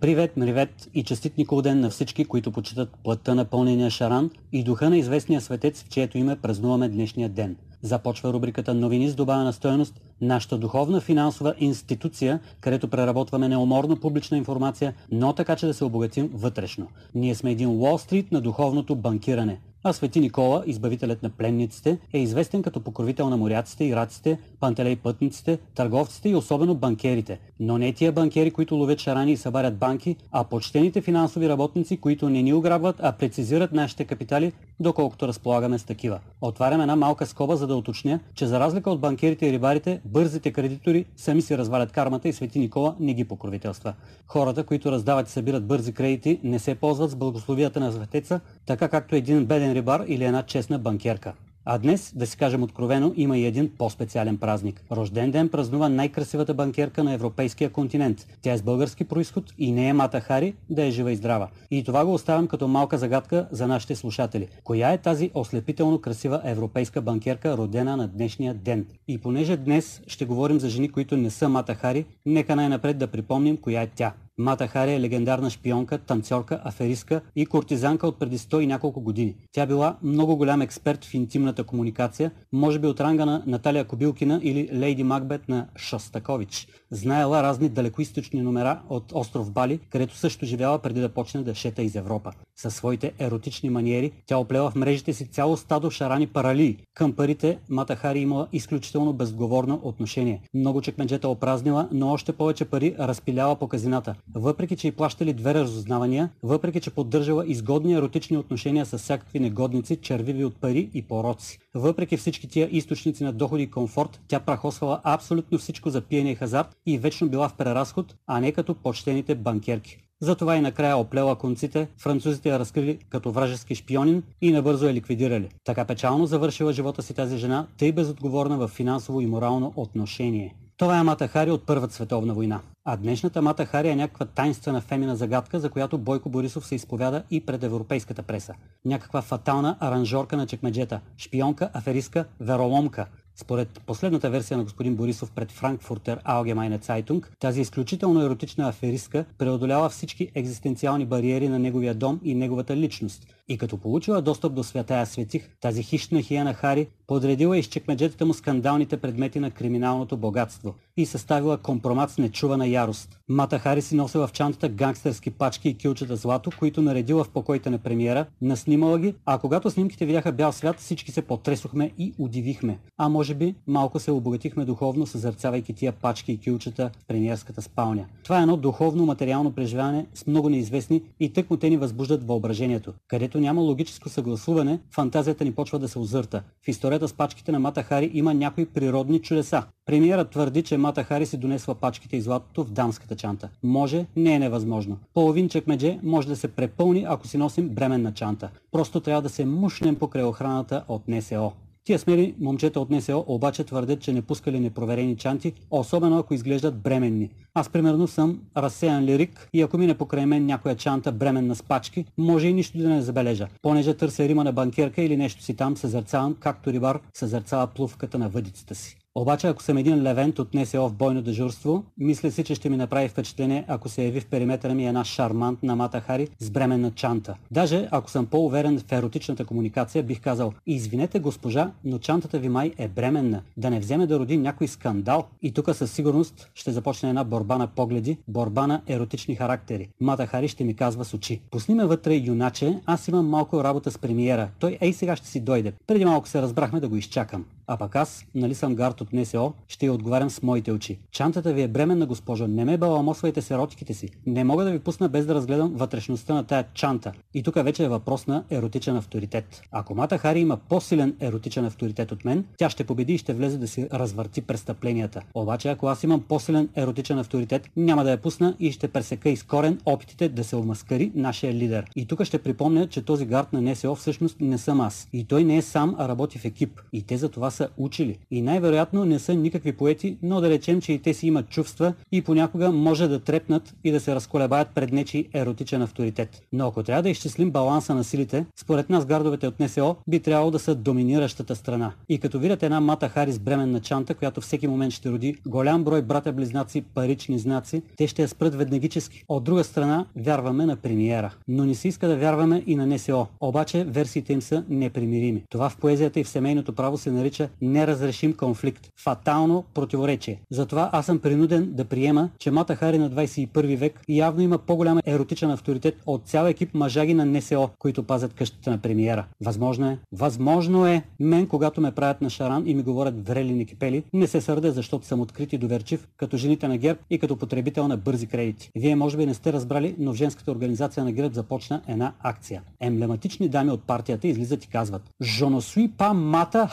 Привет, мривет и честит Никол ден на всички, които почитат плътта на пълнения шаран и духа на известния светец, в чието име празнуваме днешния ден. Започва рубриката Новини с добавена стоеност, нашата духовна финансова институция, където преработваме неуморно публична информация, но така, че да се обогатим вътрешно. Ние сме един Уолл Стрит на духовното банкиране. А Свети Никола, избавителят на пленниците, е известен като покровител на моряците и раците, пантелей пътниците, търговците и особено банкерите. Но не тия банкери, които ловят шарани и събарят банки, а почтените финансови работници, които не ни ограбват, а прецизират нашите капитали, доколкото разполагаме с такива. Отварям една малка скоба, за да уточня, че за разлика от банкерите и рибарите, бързите кредитори сами си развалят кармата и Свети Никола не ги покровителства. Хората, които раздават и събират бързи кредити, не се ползват с благословията на светеца, така както един беден рибар или една честна банкерка. А днес, да си кажем откровено, има и един по-специален празник. Рожден ден празнува най-красивата банкерка на европейския континент. Тя е с български происход и не е Мата Хари, да е жива и здрава. И това го оставям като малка загадка за нашите слушатели. Коя е тази ослепително красива европейска банкерка, родена на днешния ден? И понеже днес ще говорим за жени, които не са Мата Хари, нека най-напред да припомним коя е тя. Мата Хари е легендарна шпионка, танцорка, аферистка и кортизанка от преди 100 и няколко години. Тя била много голям експерт в интимната комуникация, може би от ранга на Наталия Кобилкина или Лейди Макбет на Шостакович. Знаела разни далекоисточни номера от остров Бали, където също живяла преди да почне да шета из Европа. Със своите еротични маниери тя оплела в мрежите си цяло стадо шарани паралии. Към парите Мата Хари имала изключително безговорно отношение. Много чекмеджета опразнила, но още повече пари разпиляла по казината. Въпреки, че и плащали две разузнавания, въпреки, че поддържала изгодни еротични отношения с всякакви негодници, червиви от пари и пороци. Въпреки всички тия източници на доходи и комфорт, тя прахосвала абсолютно всичко за пиене и хазарт и вечно била в преразход, а не като почтените банкерки. Затова и накрая оплела конците, французите я разкрили като вражески шпионин и набързо я ликвидирали. Така печално завършила живота си тази жена, тъй безотговорна в финансово и морално отношение. Това е Мата Хари от Първата световна война. А днешната Мата Хари е някаква тайнствена фемина загадка, за която Бойко Борисов се изповяда и пред европейската преса. Някаква фатална аранжорка на чекмеджета, шпионка, аферистка, вероломка. Според последната версия на господин Борисов пред Франкфуртер Allgemeine Zeitung, тази изключително еротична аферистка преодолява всички екзистенциални бариери на неговия дом и неговата личност. И като получила достъп до святая светих, тази хищна хиена Хари подредила из чекмеджетата му скандалните предмети на криминалното богатство и съставила компромат с нечувана ярост. Мата Хари си носила в чантата гангстерски пачки и килчета злато, които наредила в покоите на премиера, наснимала ги, а когато снимките видяха бял свят, всички се потресохме и удивихме. А може би малко се обогатихме духовно, съзърцавайки тия пачки и килчета в премиерската спалня. Това е едно духовно материално преживяване с много неизвестни и тъкмо те ни възбуждат въображението. Където няма логическо съгласуване, фантазията ни почва да се озърта. В историята с пачките на Мата Хари има някои природни чудеса. Премиерът твърди, че Мата Хари си донесла пачките и златото в дамската чанта. Може, не е невъзможно. Половин чекмедже може да се препълни, ако си носим бременна чанта. Просто трябва да се мушнем покрай охраната от НСО. Тия смели момчета от НСО обаче твърдят, че не пускали непроверени чанти, особено ако изглеждат бременни. Аз примерно съм разсеян лирик и ако мине покрай мен някоя чанта бременна с пачки, може и нищо да не забележа. Понеже търся рима на банкерка или нещо си там, съзерцавам, както рибар съзерцава плувката на въдицата си. Обаче, ако съм един левент от НСО в бойно дежурство, мисля си, че ще ми направи впечатление, ако се яви в периметъра ми една шармантна Мата Хари с бременна чанта. Даже ако съм по-уверен в еротичната комуникация, бих казал, извинете госпожа, но чантата ви май е бременна. Да не вземе да роди някой скандал. И тук със сигурност ще започне една борба на погледи, борба на еротични характери. Мата Хари ще ми казва с очи. Пусни ме вътре, юначе, аз имам малко работа с премиера. Той ей сега ще си дойде. Преди малко се разбрахме да го изчакам. А пък аз, нали съм гард от НСО, ще я отговарям с моите очи. Чантата ви е бременна, госпожо, не ме баламосвайте с еротиките си. Не мога да ви пусна без да разгледам вътрешността на тая чанта. И тук вече е въпрос на еротичен авторитет. Ако Мата Хари има по-силен еротичен авторитет от мен, тя ще победи и ще влезе да си развърти престъпленията. Обаче, ако аз имам по-силен еротичен авторитет, няма да я пусна и ще пресека изкорен опитите да се омаскари нашия лидер. И тук ще припомня, че този гард на НСО всъщност не съм аз. И той не е сам, а работи в екип. И те за това са учили. И най-вероятно не са никакви поети, но да речем, че и те си имат чувства и понякога може да трепнат и да се разколебаят пред нечи еротичен авторитет. Но ако трябва да изчислим баланса на силите, според нас гардовете от НСО би трябвало да са доминиращата страна. И като видят една Мата Харис бременна чанта, която всеки момент ще роди голям брой брата-близнаци, парични знаци, те ще я спрат веднагически. От друга страна, вярваме на премиера. Но не се иска да вярваме и на НСО. Обаче версиите им са непримирими. Това в поезията и в семейното право се нарича неразрешим конфликт, фатално противоречие. Затова аз съм принуден да приема, че Мата Хари на 21 век явно има по-голям еротичен авторитет от цял екип мъжаги на НСО, които пазят къщата на премиера. Възможно е. Възможно е. Мен, когато ме правят на шаран и ми говорят врели кипели, не се сърде, защото съм открит и доверчив, като жените на ГЕРБ и като потребител на бързи кредити. Вие може би не сте разбрали, но в женската организация на ГЕРБ започна една акция. Емблематични дами от партията излизат и казват Жоносуи па мата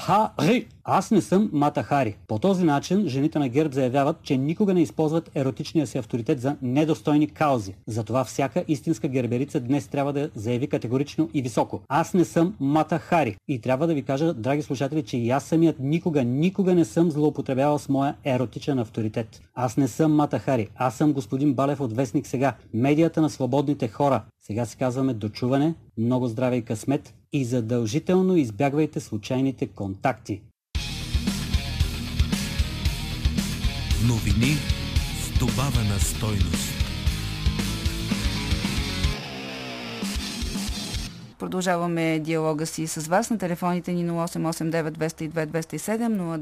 Аз не съм Мата Хари. По този начин жените на ГЕРБ заявяват, че никога не използват еротичния си авторитет за недостойни каузи. Затова всяка истинска герберица днес трябва да заяви категорично и високо. Аз не съм Мата Хари. И трябва да ви кажа, драги слушатели, че и аз самият никога, никога не съм злоупотребявал с моя еротичен авторитет. Аз не съм Мата Хари. Аз съм господин Балев от Вестник сега. Медията на свободните хора. Сега си казваме дочуване, много здраве и късмет и задължително избягвайте случайните контакти. Новини с добавена стойност. Продължаваме диалога си с вас на телефоните ни 0889 202 207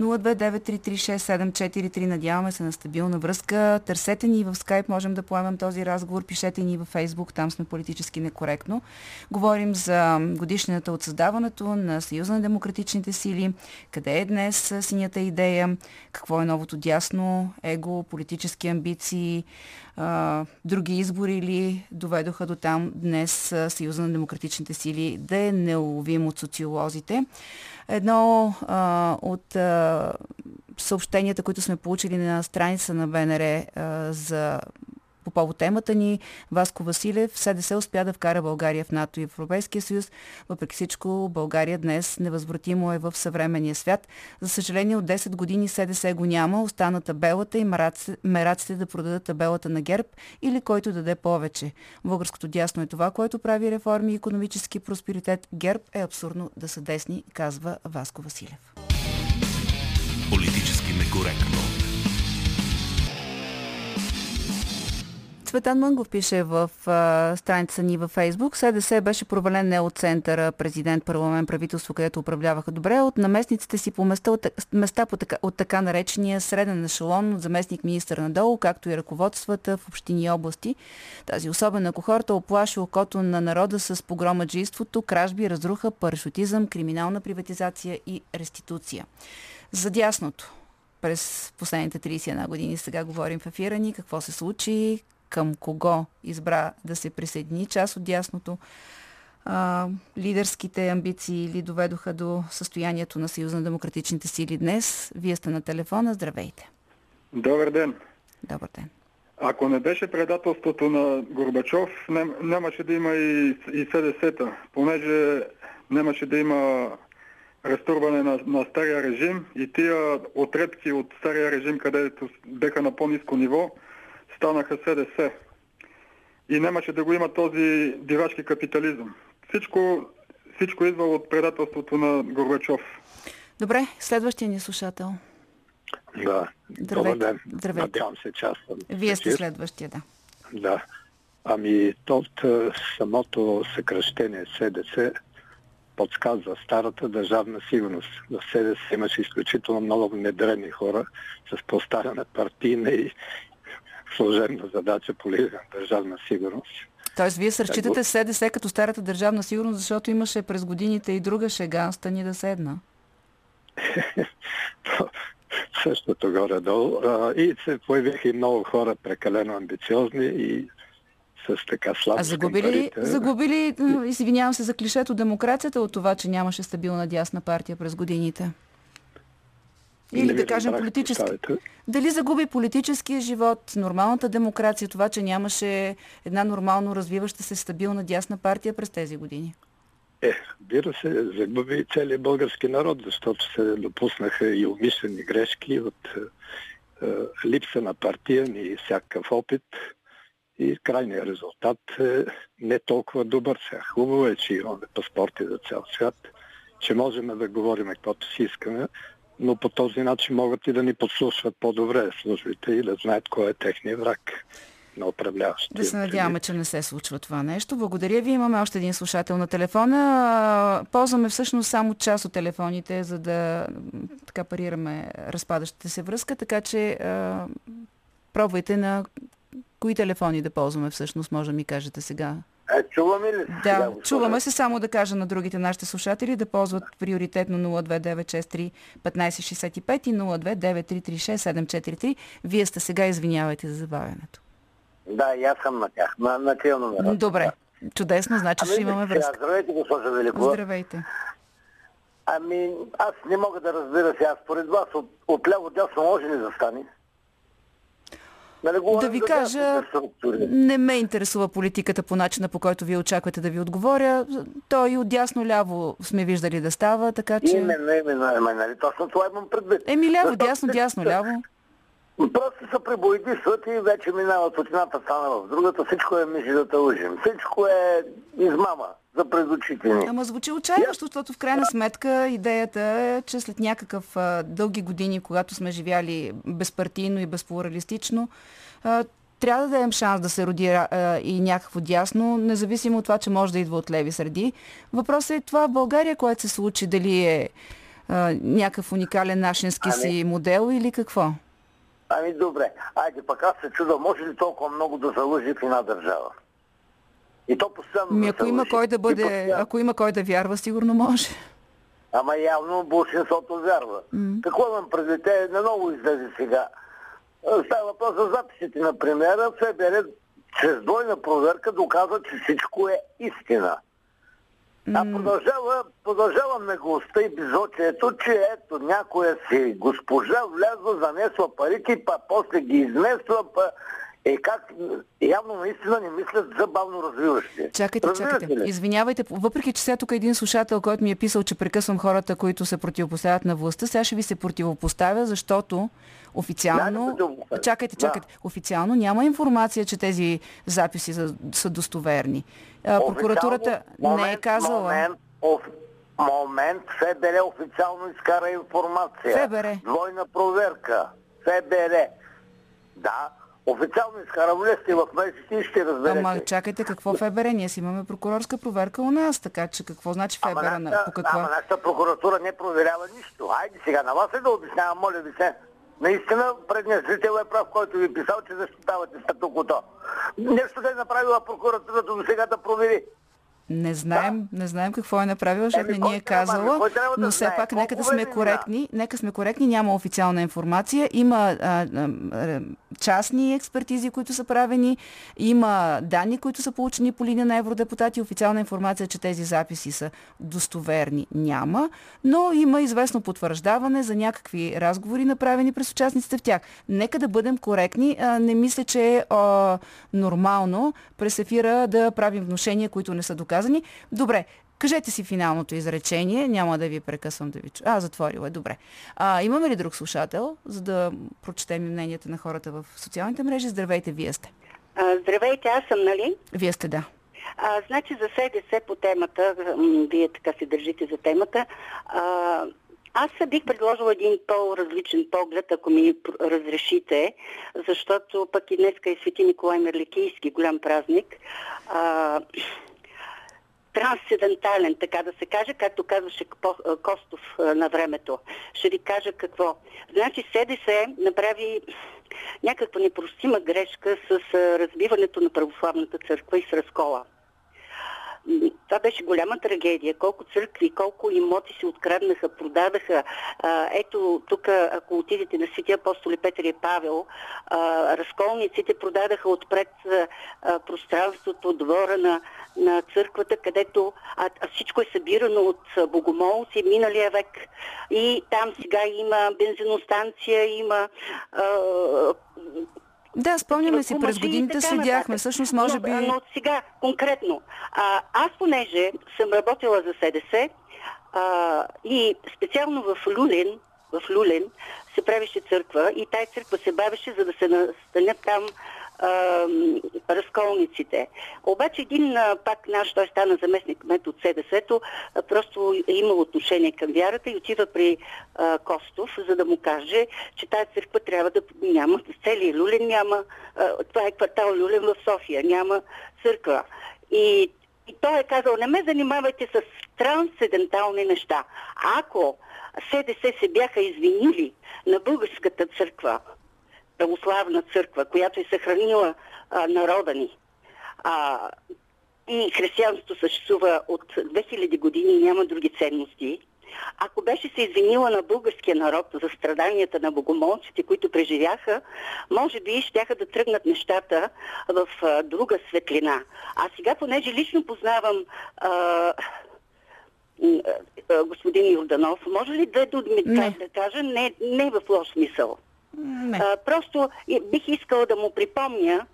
02963 1565 Надяваме се на стабилна връзка. Търсете ни в скайп, можем да поемем този разговор. Пишете ни във фейсбук, там сме политически некоректно. Говорим за годишната от създаването на Съюза на демократичните сили. Къде е днес синята идея? Какво е новото дясно? Его, политически амбиции? А, други избори ли доведоха до там днес Съюза на демократичните сили да е неуловим от социолозите. Едно а, от а, съобщенията, които сме получили на страница на БНР а, за по повод темата ни. Васко Василев, СДС успя да вкара България в НАТО и в Европейския съюз. Въпреки всичко, България днес невъзвратимо е в съвременния свят. За съжаление, от 10 години СДС го няма. Остана табелата и мераците да продадат табелата на ГЕРБ или който даде повече. Българското дясно е това, което прави реформи и економически просперитет. ГЕРБ е абсурдно да са десни, казва Васко Василев. Политически некоректно. Цветан Мънгов пише в а, страница ни във Фейсбук. СДС беше провален не от центъра, президент, парламент, правителство, където управляваха добре, от наместниците си по места, от, места по от така наречения среден ешелон, от заместник министър надолу, както и ръководствата в общини и области. Тази особена кохорта оплаши окото на народа с погромаджийството, кражби, разруха, парашутизъм, криминална приватизация и реституция. За дясното през последните 31 години сега говорим в ефира ни, какво се случи, към кого избра да се присъедини част от дясното. А, лидерските амбиции ли доведоха до състоянието на Съюза на демократичните сили днес? Вие сте на телефона. Здравейте. Добър ден. Добър ден. Ако не беше предателството на Горбачов, нямаше да има и, и СДС-та, понеже нямаше да има разтурване на, на стария режим и тия отредки от стария режим, където беха на по-низко ниво, станаха СДС. И нямаше да го има този дивачки капитализъм. Всичко, всичко идва от предателството на Горбачов. Добре, следващия ни слушател. Да, Здравейте. добър ден. Здравейте. Надявам се, че аз съм. Вие сте следващия, да. Да. Ами, то от е, самото съкръщение СДС подсказва старата държавна сигурност. В СДС имаше изключително много внедрени хора с поставена партийна и служебна задача по на държавна сигурност. Тоест, вие се разчитате с СДС като старата държавна сигурност, защото имаше през годините и друга шега, стани да седна. Същото горе-долу. И се появиха и много хора прекалено амбициозни и с така слабост А загубили, загубили, извинявам се за клишето, демокрацията от това, че нямаше стабилна дясна партия през годините? Или да кажем политически. Дали загуби политическия живот, нормалната демокрация, това, че нямаше една нормално развиваща се стабилна дясна партия през тези години? Е, разбира се, загуби и целият български народ, защото се допуснаха и умишлени грешки от е, е, липса на партиен и всякакъв опит. И крайният резултат е не толкова добър сега. Хубаво е, че имаме паспорти за цял свят, че можем да говорим каквото си искаме, но по този начин могат и да ни подслушват по-добре службите и да знаят кой е техният враг на управляващите. Да се надяваме, че не се случва това нещо. Благодаря ви. Имаме още един слушател на телефона. Ползваме всъщност само част от телефоните, за да така парираме разпадащата се връзка, така че пробвайте на кои телефони да ползваме всъщност, може да ми кажете сега. Е, чуваме ли? се Да, чуваме се само да кажа на другите нашите слушатели да ползват приоритетно 02963 1565 и 029336743. Вие сте сега, извинявайте за забавянето. Да, и аз съм на тях, на, на тия номера. Добре, чудесно, значи ще имаме връзка. Здравейте, госпожа Великова. Здравейте. Ами, аз не мога да разбера сега. Според вас от, от ляво дясно може ли да стане? Нали Да ви кажа, не ме интересува политиката по начина, по който вие очаквате да ви отговоря. Той и от дясно-ляво сме виждали да става, така че... Именно, именно, ами, нали, точно това имам предвид. Еми ляво, дясно, дясно, ляво. Просто се пребоядисват и вече минават от едната страна в другата. Всичко е мижи да тължим. Всичко е измама за очите ни. Ама звучи отчаяващо, защото в крайна сметка идеята е, че след някакъв а, дълги години, когато сме живяли безпартийно и безплуралистично, а, трябва да дадем шанс да се роди а, и някакво дясно, независимо от това, че може да идва от леви среди. Въпросът е това в България, което се случи, дали е а, някакъв уникален нашински Ами- си модел или какво? Ами добре, айде пък аз се чуда, може ли толкова много да залъжи в една държава? И то постоянно Ми, да ако се има кой да бъде, постоянно. ако има кой да вярва, сигурно може. Ама явно большинството вярва. Какво имам предвид? Те на ново излезе сега. Е, Става въпрос за записите на премиера. ФБР чрез двойна проверка доказва, че всичко е истина. А продължава, продължава наглостта и безочието, че ето някоя си госпожа влязла, занесла парите, па после ги измества, па е как явно наистина не мислят за бавно развиващи. Чакайте, Разбирате чакайте. ли? Извинявайте, въпреки че сега тук един слушател, който ми е писал, че прекъсвам хората, които се противопоставят на властта, сега ще ви се противопоставя, защото официално... не противопоставя. Чакайте, Да. чакайте. Официално няма информация, че тези записи са, са достоверни. А, прокуратурата Официално, не е казала. Момент, оф, момент, ФБР официално изкара информация. ФБР. Двойна проверка. ФБР. Да, официално изкара влезте в месеци и ще разберете. Ама чакайте, какво ФБР? Ние си имаме прокурорска проверка у нас, така че какво значи Ама ФБР? на- нашата, По каква? ама нашата прокуратура не проверява нищо. Айде сега на вас е да обяснявам, моля ви се. Наистина, предният зрител е прав, който ви писал, че защитавате статуквото. Нещо да е направила прокуратурата до сега да провери. Не знаем, не знаем какво е направила, защото не ни е ами, казала, да но все знае? пак нека да сме коректни. Нека сме коректни, няма официална информация. Има а, а, а, частни експертизи, които са правени, има данни, които са получени по линия на евродепутати. Официална информация, че тези записи са достоверни, няма, но има известно потвърждаване за някакви разговори, направени през участниците в тях. Нека да бъдем коректни. А, не мисля, че е а, нормално през ефира да правим вношения, които не са доказани. Добре, Кажете си финалното изречение, няма да ви прекъсвам да ви чу. А, затворила е, добре. А, имаме ли друг слушател, за да прочетем мненията на хората в социалните мрежи? Здравейте, вие сте. А, здравейте, аз съм, нали? Вие сте, да. А, значи за СДС по темата, вие така се държите за темата, а, Аз бих предложила един по-различен поглед, ако ми разрешите, защото пък и днеска е Свети Николай Мерликийски, голям празник. А, трансцендентален, така да се каже, както казваше Костов на времето. Ще ви кажа какво. Значи СДС направи някаква непростима грешка с разбиването на православната църква и с разкола това беше голяма трагедия. Колко църкви, колко имоти се откраднаха, продадаха. А, ето тук, ако отидете на Светия апостоли Петър и Павел, а, разколниците продадаха отпред а, пространството, двора на, на църквата, където а, а всичко е събирано от богомолци миналия век. И там сега има бензиностанция, има а, да, спомняме си, през годините следяхме. Всъщност, може би... Но, но сега, конкретно, а, аз понеже съм работила за СДС а, и специално в Люлин, в Люлин се правеше църква и тая църква се бавеше, за да се настанят там разколниците. Обаче един пак наш, той стана заместник кмет от СДС-то, просто е имал отношение към вярата и отива при а, Костов, за да му каже, че тази църква трябва да няма, целият Люлин няма, а, това е квартал Люлин в София, няма църква. И и той е казал, не ме занимавайте с трансцендентални неща. Ако СДС се бяха извинили на българската църква православна църква, която е съхранила а, народа ни. А, и християнството съществува от 2000 години и няма други ценности. Ако беше се извинила на българския народ за страданията на богомолците, които преживяха, може би щяха да тръгнат нещата в а, друга светлина. А сега, понеже лично познавам а, господин Йорданов, може ли да, да, да кажа не, не в лош смисъл? Не. А, просто бих искала да му припомня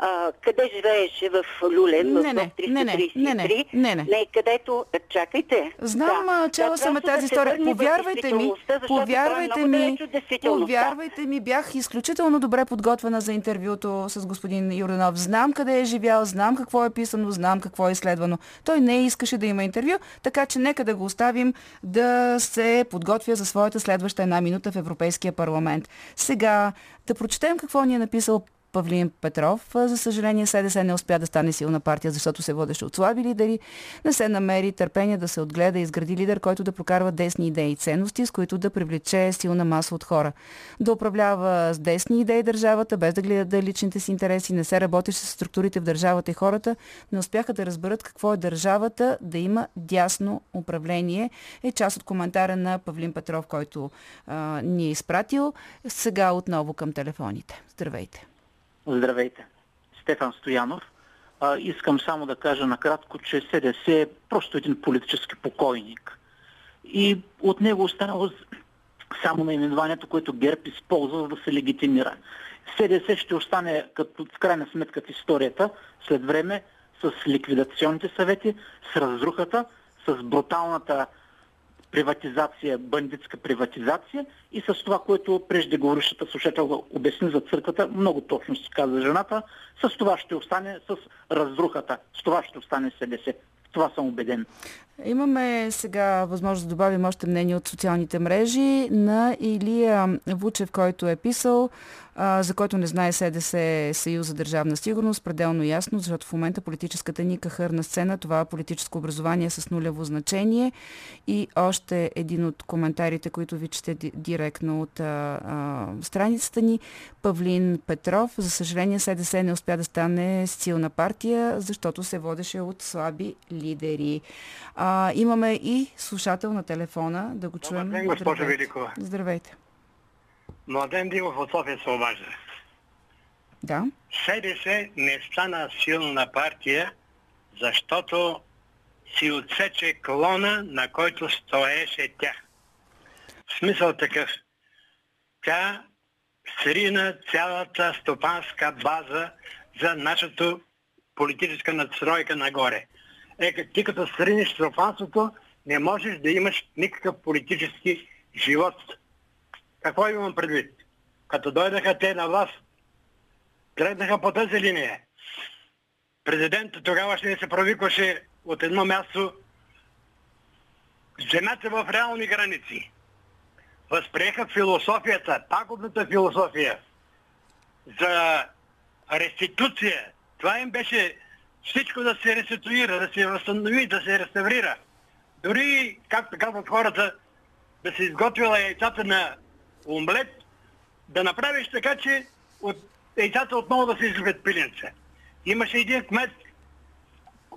а, къде живееше в Люлен, не, в не, 333, не, не, не, не, не. не, където... Чакайте. Знам, да, чела да, съм е тази история. Повярвайте ми, повярвайте ми, повярвайте ми, бях изключително добре подготвена за интервюто с господин Юрданов. Знам къде е живял, знам какво е писано, знам какво е изследвано. Той не искаше да има интервю, така че нека да го оставим да се подготвя за своята следваща една минута в Европейския парламент. Сега да прочетем какво ни е написал Павлин Петров. За съжаление, СДС не успя да стане силна партия, защото се водеше от слаби лидери. Не се намери търпение да се отгледа и изгради лидер, който да прокарва десни идеи и ценности, с които да привлече силна маса от хора. Да управлява с десни идеи държавата, без да гледат да личните си интереси, не се работеше с структурите в държавата и хората, не успяха да разберат какво е държавата, да има дясно управление. Е част от коментара на Павлин Петров, който а, ни е изпратил. Сега отново към телефоните. Здравейте! Здравейте. Стефан Стоянов. А, искам само да кажа накратко, че СДС е просто един политически покойник. И от него останало само наименованието, което ГЕРБ използва, за да се легитимира. СДС ще остане като, в крайна сметка в историята след време с ликвидационните съвети, с разрухата, с бруталната приватизация, бандитска приватизация и с това, което преждеговорившата слушател обясни за църквата, много точно се каза жената, с това ще остане, с разрухата, с това ще остане СДС. Това съм убеден. Имаме сега възможност да добавим още мнение от социалните мрежи на Илия Вучев, който е писал за който не знае СДС е Съюз за държавна сигурност, пределно ясно, защото в момента политическата ни кахърна сцена, това е политическо образование с нулево значение. И още един от коментарите, които ви чете директно от а, а, страницата ни, Павлин Петров. За съжаление СДС не успя да стане силна партия, защото се водеше от слаби лидери. А, имаме и слушател на телефона, да го чуем. Добър ден, госпожа Великова. Здравейте. Младен Димов от София се обажда. Да. СДС не стана силна партия, защото си отсече клона, на който стоеше тя. В смисъл такъв. Тя срина цялата стопанска база за нашата политическа надстройка нагоре. Е, ти като сриниш стопанството, не можеш да имаш никакъв политически живот. Какво имам предвид? Като дойдаха те на власт, тръгнаха по тази линия. Президентът тогава ще се провикваше от едно място земята в реални граници. възприеха философията, пагубната философия за реституция. Това им беше всичко да се реституира, да се възстанови, да се реставрира. Дори, както казват хората, да се изготвила яйцата на омлет, да направиш така, че от яйцата отново да се излюбят пиленце. Имаше един кмет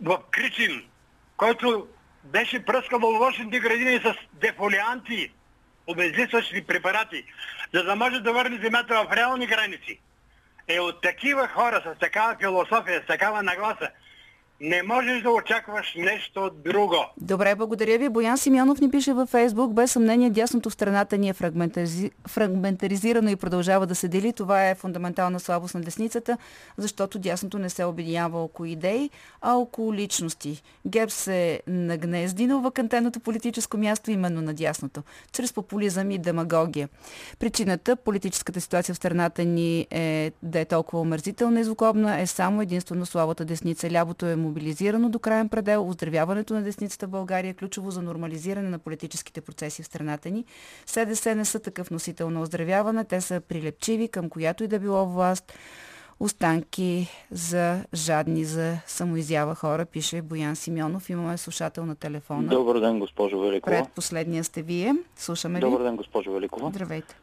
в Кричин, който беше пръскал в лошите градини с дефолианти, обезлисващи препарати, за да може да върне земята в реални граници. Е от такива хора с такава философия, с такава нагласа, не можеш да очакваш нещо друго. Добре, благодаря ви. Боян Симеонов ни пише във Фейсбук. Без съмнение, дясното в страната ни е фрагментаризи... фрагментаризирано и продължава да се дели. Това е фундаментална слабост на десницата, защото дясното не се обединява около идеи, а около личности. Геб се нагнезди на вакантеното политическо място именно на дясното, чрез популизъм и демагогия. Причината политическата ситуация в страната ни е да е толкова омерзителна и злокобна е само единствено слабата десница. Лябото е мобилизирано до крайен предел. Оздравяването на десницата в България е ключово за нормализиране на политическите процеси в страната ни. СДС не са такъв носител на оздравяване. Те са прилепчиви към която и да било власт. Останки за жадни за самоизява хора, пише Боян Симеонов. Имаме слушател на телефона. Добър ден, госпожо Великова. Пред последния сте вие. Слушаме ви. Добър ден, госпожо Великова. Здравейте.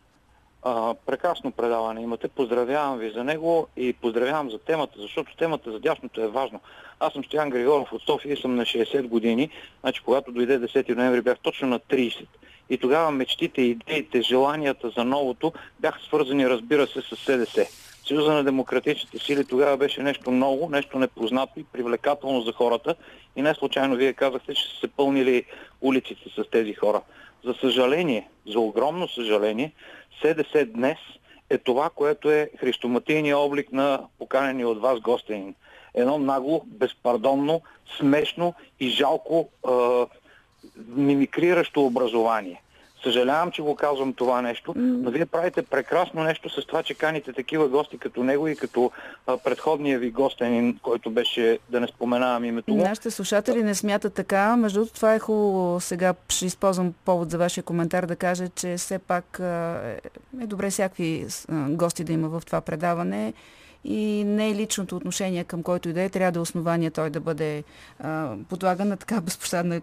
А, прекрасно предаване имате. Поздравявам ви за него и поздравявам за темата, защото темата за дясното е важно. Аз съм Стоян Григоров от София и съм на 60 години. Значи, когато дойде 10 ноември, бях точно на 30. И тогава мечтите, идеите, желанията за новото бяха свързани, разбира се, с СДС. Съюза на демократичните сили тогава беше нещо ново, нещо непознато и привлекателно за хората. И не случайно вие казахте, че са се пълнили улиците с тези хора. За съжаление, за огромно съжаление, СДС днес е това, което е христоматийния облик на поканени от вас гостенин. Едно нагло, безпардонно, смешно и жалко е, мимикриращо образование. Съжалявам, че го казвам това нещо, но вие правите прекрасно нещо с това, че каните такива гости като него и като а, предходния ви гостен, който беше, да не споменавам името му. Нашите слушатели не смятат така. Между другото, това е хубаво. Сега ще използвам повод за вашия коментар да кажа, че все пак е добре всякакви гости да има в това предаване и не е личното отношение към който и да е, трябва да е основание той да бъде а, подлаган на така безпощадна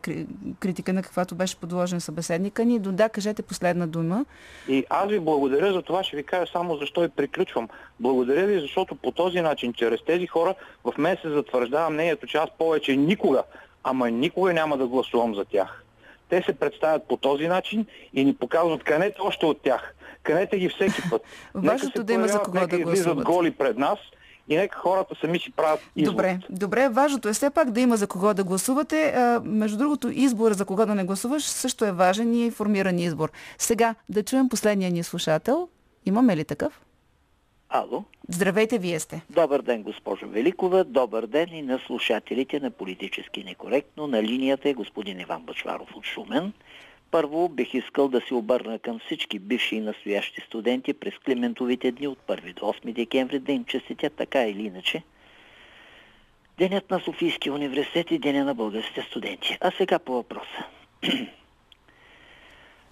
критика, на каквато беше подложен събеседника ни. До да, кажете последна дума. И аз ви благодаря за това, ще ви кажа само защо и приключвам. Благодаря ви, защото по този начин, чрез тези хора, в мен се затвърждава мнението, че аз повече никога, ама никога няма да гласувам за тях. Те се представят по този начин и ни показват канете още от тях. Канете ги всеки път. Важното да има за кого да гласуват. голи пред нас и нека хората сами си правят избор. Добре, добре, важното е все пак да има за кого да гласувате. А, между другото, избор за кого да не гласуваш също е важен и информиран избор. Сега да чуем последния ни слушател. Имаме ли такъв? Ало. Здравейте, вие сте. Добър ден, госпожо Великова. Добър ден и на слушателите на Политически некоректно. На линията е господин Иван Бачваров от Шумен. Първо бих искал да се обърна към всички бивши и настоящи студенти през Климентовите дни от 1 до 8 декември да им честитят така или иначе. Денят на Софийския университет и Деня на българските студенти. А сега по въпроса.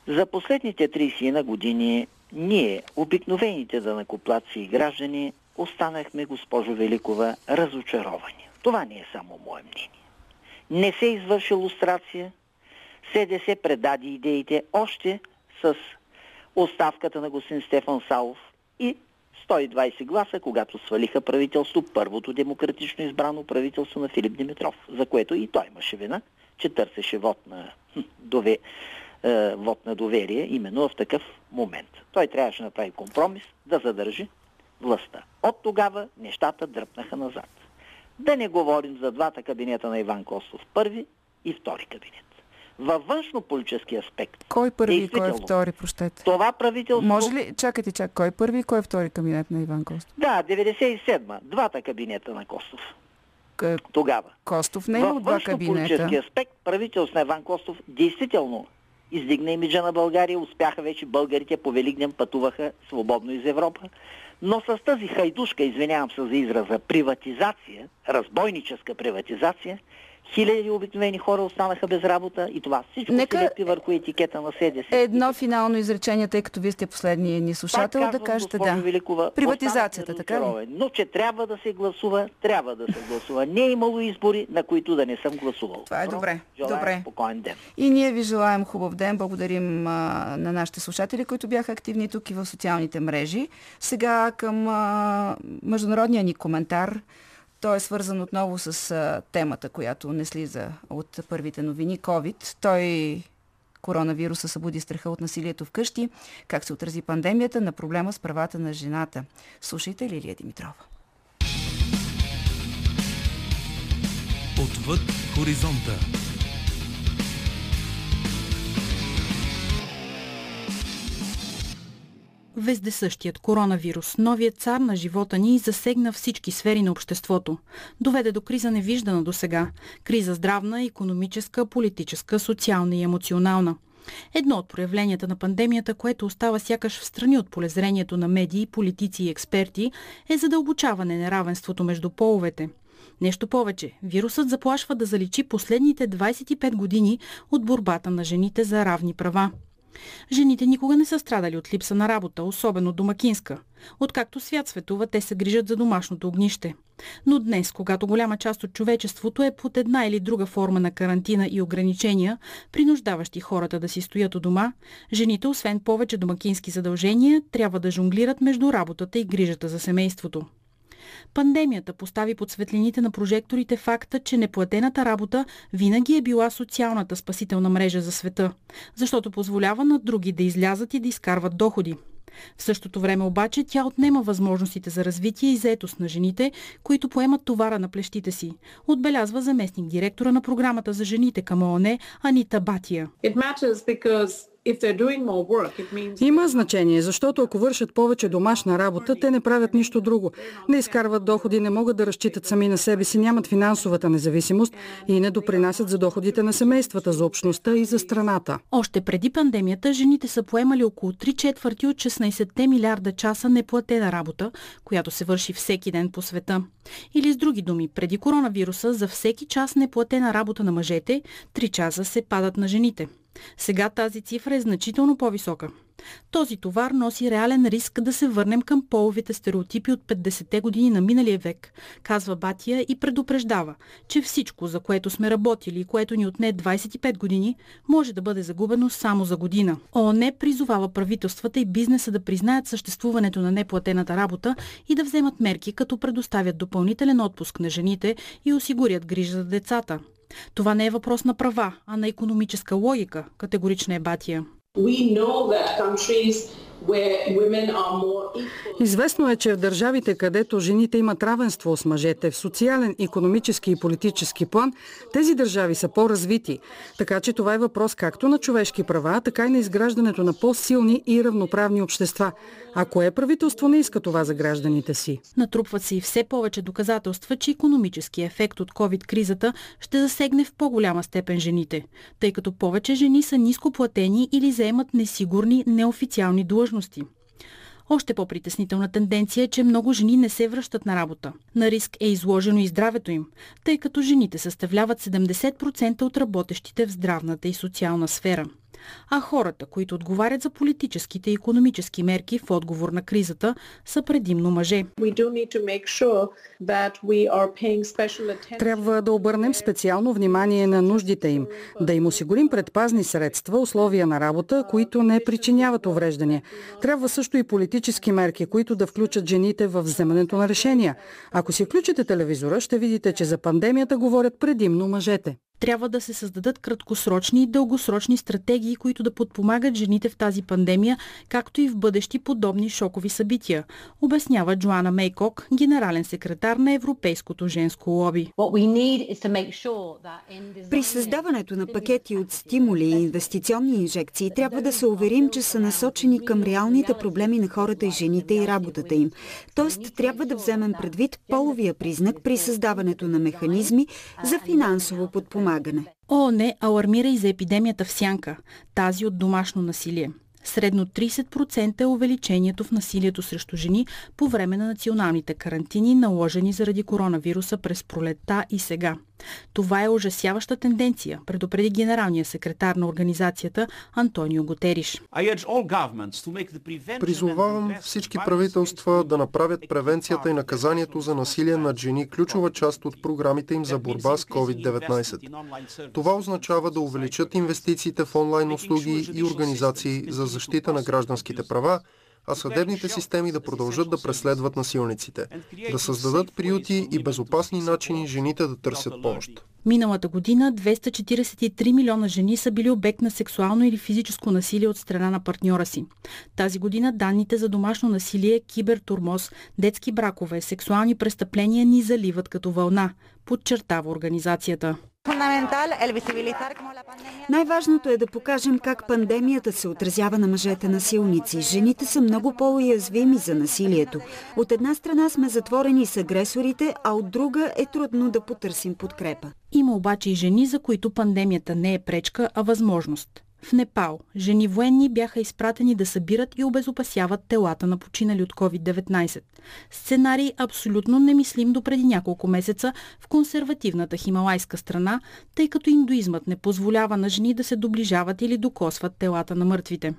За последните 30 на години ние, обикновените данакоплаци и граждани, останахме, госпожо Великова, разочаровани. Това не е само мое мнение. Не се извърши лустрация, СДС предаде идеите още с оставката на господин Стефан Саов и 120 гласа, когато свалиха правителство, първото демократично избрано правителство на Филип Димитров, за което и той имаше вина, че търсеше вод на, дове, е, вод на доверие именно в такъв момент. Той трябваше да направи компромис, да задържи властта. От тогава нещата дръпнаха назад. Да не говорим за двата кабинета на Иван Костов, първи и втори кабинет във външно-политически аспект. Кой първи и кой втори, прощете? Това правителство... Може ли, чакайте, чак, кой първи и кой втори кабинет на Иван Костов? Да, 97-ма. Двата кабинета на Костов. К... Тогава. Костов не е от два кабинета. политически аспект правителство на Иван Костов действително издигна имиджа на България, успяха вече българите по Великден пътуваха свободно из Европа. Но с тази хайдушка, извинявам се за израза, приватизация, разбойническа приватизация, Хиляди обикновени хора останаха без работа и това всичко Нека... се лепи върху етикета на СДС. Едно финално изречение, тъй като вие сте последния ни слушател, Пак да кажете да. Великова, Приватизацията, така ли? Но че трябва да се гласува, трябва да се гласува. Не е имало избори, на които да не съм гласувал. Това е добре. добре. Спокоен ден. И ние ви желаем хубав ден. Благодарим а, на нашите слушатели, които бяха активни тук и в социалните мрежи. Сега към а, международния ни коментар. Той е свързан отново с а, темата, която не слиза от първите новини COVID. Той коронавируса събуди страха от насилието вкъщи, как се отрази пандемията на проблема с правата на жената. Слушайте Лилия Димитрова. Отвъд хоризонта. Вездесъщият коронавирус, новият цар на живота ни, засегна всички сфери на обществото. Доведе до криза невиждана до сега. Криза здравна, економическа, политическа, социална и емоционална. Едно от проявленията на пандемията, което остава сякаш в страни от полезрението на медии, политици и експерти, е задълбочаване неравенството между половете. Нещо повече, вирусът заплашва да заличи последните 25 години от борбата на жените за равни права. Жените никога не са страдали от липса на работа, особено домакинска. Откакто свят светува, те се грижат за домашното огнище. Но днес, когато голяма част от човечеството е под една или друга форма на карантина и ограничения, принуждаващи хората да си стоят у дома, жените, освен повече домакински задължения, трябва да жонглират между работата и грижата за семейството. Пандемията постави под светлините на прожекторите факта, че неплатената работа винаги е била социалната спасителна мрежа за света, защото позволява на други да излязат и да изкарват доходи. В същото време обаче тя отнема възможностите за развитие и заетост на жените, които поемат товара на плещите си, отбелязва заместник директора на програмата за жените към ООН Анита Батия. Има значение, защото ако вършат повече домашна работа, те не правят нищо друго. Не изкарват доходи, не могат да разчитат сами на себе си, нямат финансовата независимост и не допринасят за доходите на семействата, за общността и за страната. Още преди пандемията, жените са поемали около 3 четвърти от 16 милиарда часа неплатена работа, която се върши всеки ден по света. Или с други думи, преди коронавируса, за всеки час неплатена работа на мъжете, 3 часа се падат на жените. Сега тази цифра е значително по-висока. Този товар носи реален риск да се върнем към половите стереотипи от 50-те години на миналия век, казва Батия и предупреждава, че всичко, за което сме работили и което ни отне 25 години, може да бъде загубено само за година. ООН призовава правителствата и бизнеса да признаят съществуването на неплатената работа и да вземат мерки, като предоставят допълнителен отпуск на жените и осигурят грижа за децата. Това не е въпрос на права, а на економическа логика, категорична е Батия. Известно е, че в държавите, където жените имат равенство с мъжете в социален, економически и политически план, тези държави са по-развити. Така че това е въпрос както на човешки права, така и на изграждането на по-силни и равноправни общества. А кое правителство не иска това за гражданите си? Натрупват се и все повече доказателства, че економически ефект от COVID-кризата ще засегне в по-голяма степен жените, тъй като повече жени са ниско платени или заемат несигурни неофициални длъжности. Още по-притеснителна тенденция е, че много жени не се връщат на работа. На риск е изложено и здравето им, тъй като жените съставляват 70% от работещите в здравната и социална сфера а хората, които отговарят за политическите и економически мерки в отговор на кризата, са предимно мъже. Трябва да обърнем специално внимание на нуждите им, да им осигурим предпазни средства, условия на работа, които не причиняват увреждания. Трябва също и политически мерки, които да включат жените в вземането на решения. Ако си включите телевизора, ще видите, че за пандемията говорят предимно мъжете трябва да се създадат краткосрочни и дългосрочни стратегии, които да подпомагат жените в тази пандемия, както и в бъдещи подобни шокови събития, обяснява Джоана Мейкок, генерален секретар на Европейското женско лоби. При създаването на пакети от стимули и инвестиционни инжекции трябва да се уверим, че са насочени към реалните проблеми на хората и жените и работата им. Тоест, трябва да вземем предвид половия признак при създаването на механизми за финансово подпомагане подпомагане. ООН алармира и за епидемията в Сянка, тази от домашно насилие. Средно 30% е увеличението в насилието срещу жени по време на националните карантини, наложени заради коронавируса през пролетта и сега. Това е ужасяваща тенденция, предупреди генералния секретар на организацията Антонио Готериш. Призовавам всички правителства да направят превенцията и наказанието за насилие над жени ключова част от програмите им за борба с COVID-19. Това означава да увеличат инвестициите в онлайн услуги и организации за защита на гражданските права, а съдебните системи да продължат да преследват насилниците, да създадат приюти и безопасни начини жените да търсят помощ. Миналата година 243 милиона жени са били обект на сексуално или физическо насилие от страна на партньора си. Тази година данните за домашно насилие, кибертурмоз, детски бракове, сексуални престъпления ни заливат като вълна, подчертава организацията. Най-важното е да покажем как пандемията се отразява на мъжете насилници. Жените са много по-уязвими за насилието. От една страна сме затворени с агресорите, а от друга е трудно да потърсим подкрепа. Има обаче и жени, за които пандемията не е пречка, а възможност. В Непал жени военни бяха изпратени да събират и обезопасяват телата на починали от COVID-19. Сценарий абсолютно немислим до преди няколко месеца в консервативната хималайска страна, тъй като индуизмът не позволява на жени да се доближават или докосват телата на мъртвите.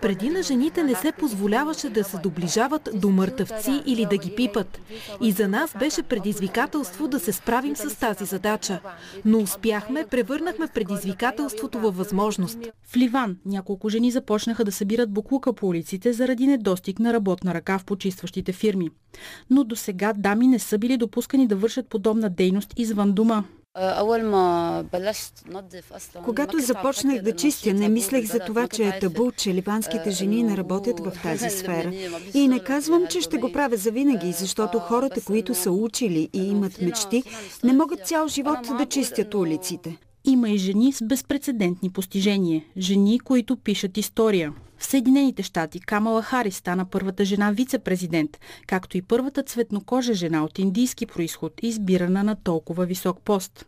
Преди на жените не се позволяваше да се доближават до мъртъвци или да ги пипат. И за нас беше предизвикателство да се справим с тази задача. Но успяхме, превърнахме предизвикателство предизвикателството във възможност. В Ливан няколко жени започнаха да събират буклука по улиците заради недостиг на работна ръка в почистващите фирми. Но до сега дами не са били допускани да вършат подобна дейност извън дома. Когато започнах да чистя, не мислех за това, че е табу, че ливанските жени не работят в тази сфера. И не казвам, че ще го правя завинаги, защото хората, които са учили и имат мечти, не могат цял живот да чистят улиците. Има и жени с безпредседентни постижения. Жени, които пишат история. В Съединените щати Камала Харис стана първата жена вице-президент, както и първата цветнокожа жена от индийски происход, избирана на толкова висок пост.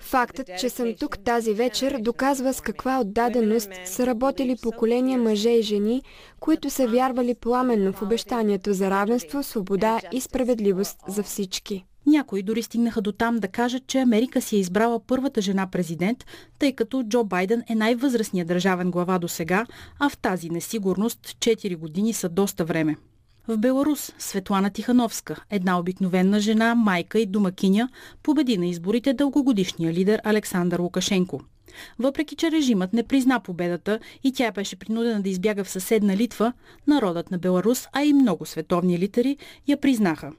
Фактът, че съм тук тази вечер, доказва с каква отдаденост са работили поколения мъже и жени, които са вярвали пламенно в обещанието за равенство, свобода и справедливост за всички. Някои дори стигнаха до там да кажат, че Америка си е избрала първата жена президент, тъй като Джо Байден е най-възрастният държавен глава до сега, а в тази несигурност 4 години са доста време. В Беларус Светлана Тихановска, една обикновена жена, майка и домакиня, победи на изборите дългогодишния лидер Александър Лукашенко. Въпреки, че режимът не призна победата и тя беше принудена да избяга в съседна Литва, народът на Беларус, а и много световни литери я признаха.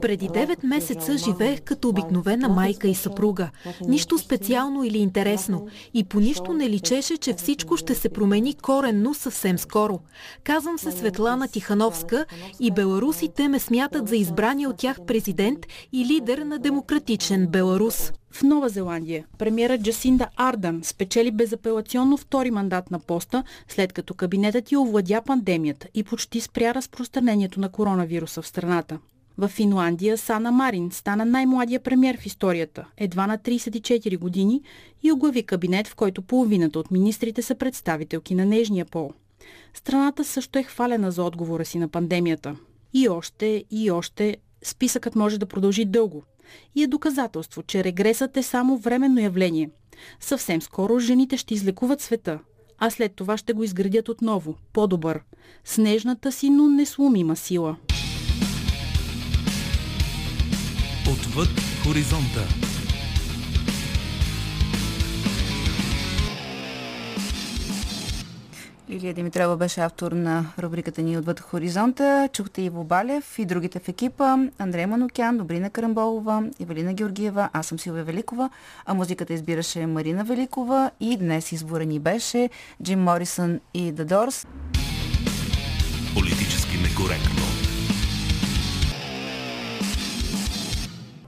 Преди 9 месеца живеех като обикновена майка и съпруга. Нищо специално или интересно. И по нищо не личеше, че всичко ще се промени коренно съвсем скоро. Казвам се Светлана Тихановска и беларусите ме смятат за избрания от тях президент и лидер на демократичен Беларус. В Нова Зеландия премиера Джасинда Ардан спечели безапелационно втори мандат на поста, след като кабинетът й овладя пандемията и почти спря разпространението на коронавируса в страната. В Финландия Сана Марин стана най-младия премьер в историята, едва на 34 години и оглави кабинет, в който половината от министрите са представителки на нежния пол. Страната също е хвалена за отговора си на пандемията. И още, и още, списъкът може да продължи дълго – и е доказателство, че регресът е само временно явление. Съвсем скоро жените ще излекуват света, а след това ще го изградят отново, по-добър, с нежната си, но несломима сила. Отвъд хоризонта. Лилия Димитрова беше автор на рубриката ни Отвъд хоризонта. Чухте Иво Балев и другите в екипа. Андрей Манукян, Добрина Карамболова, Ивелина Георгиева, аз съм Силвия Великова, а музиката избираше Марина Великова и днес избора ни беше Джим Морисън и The Doors. Политически некоректно.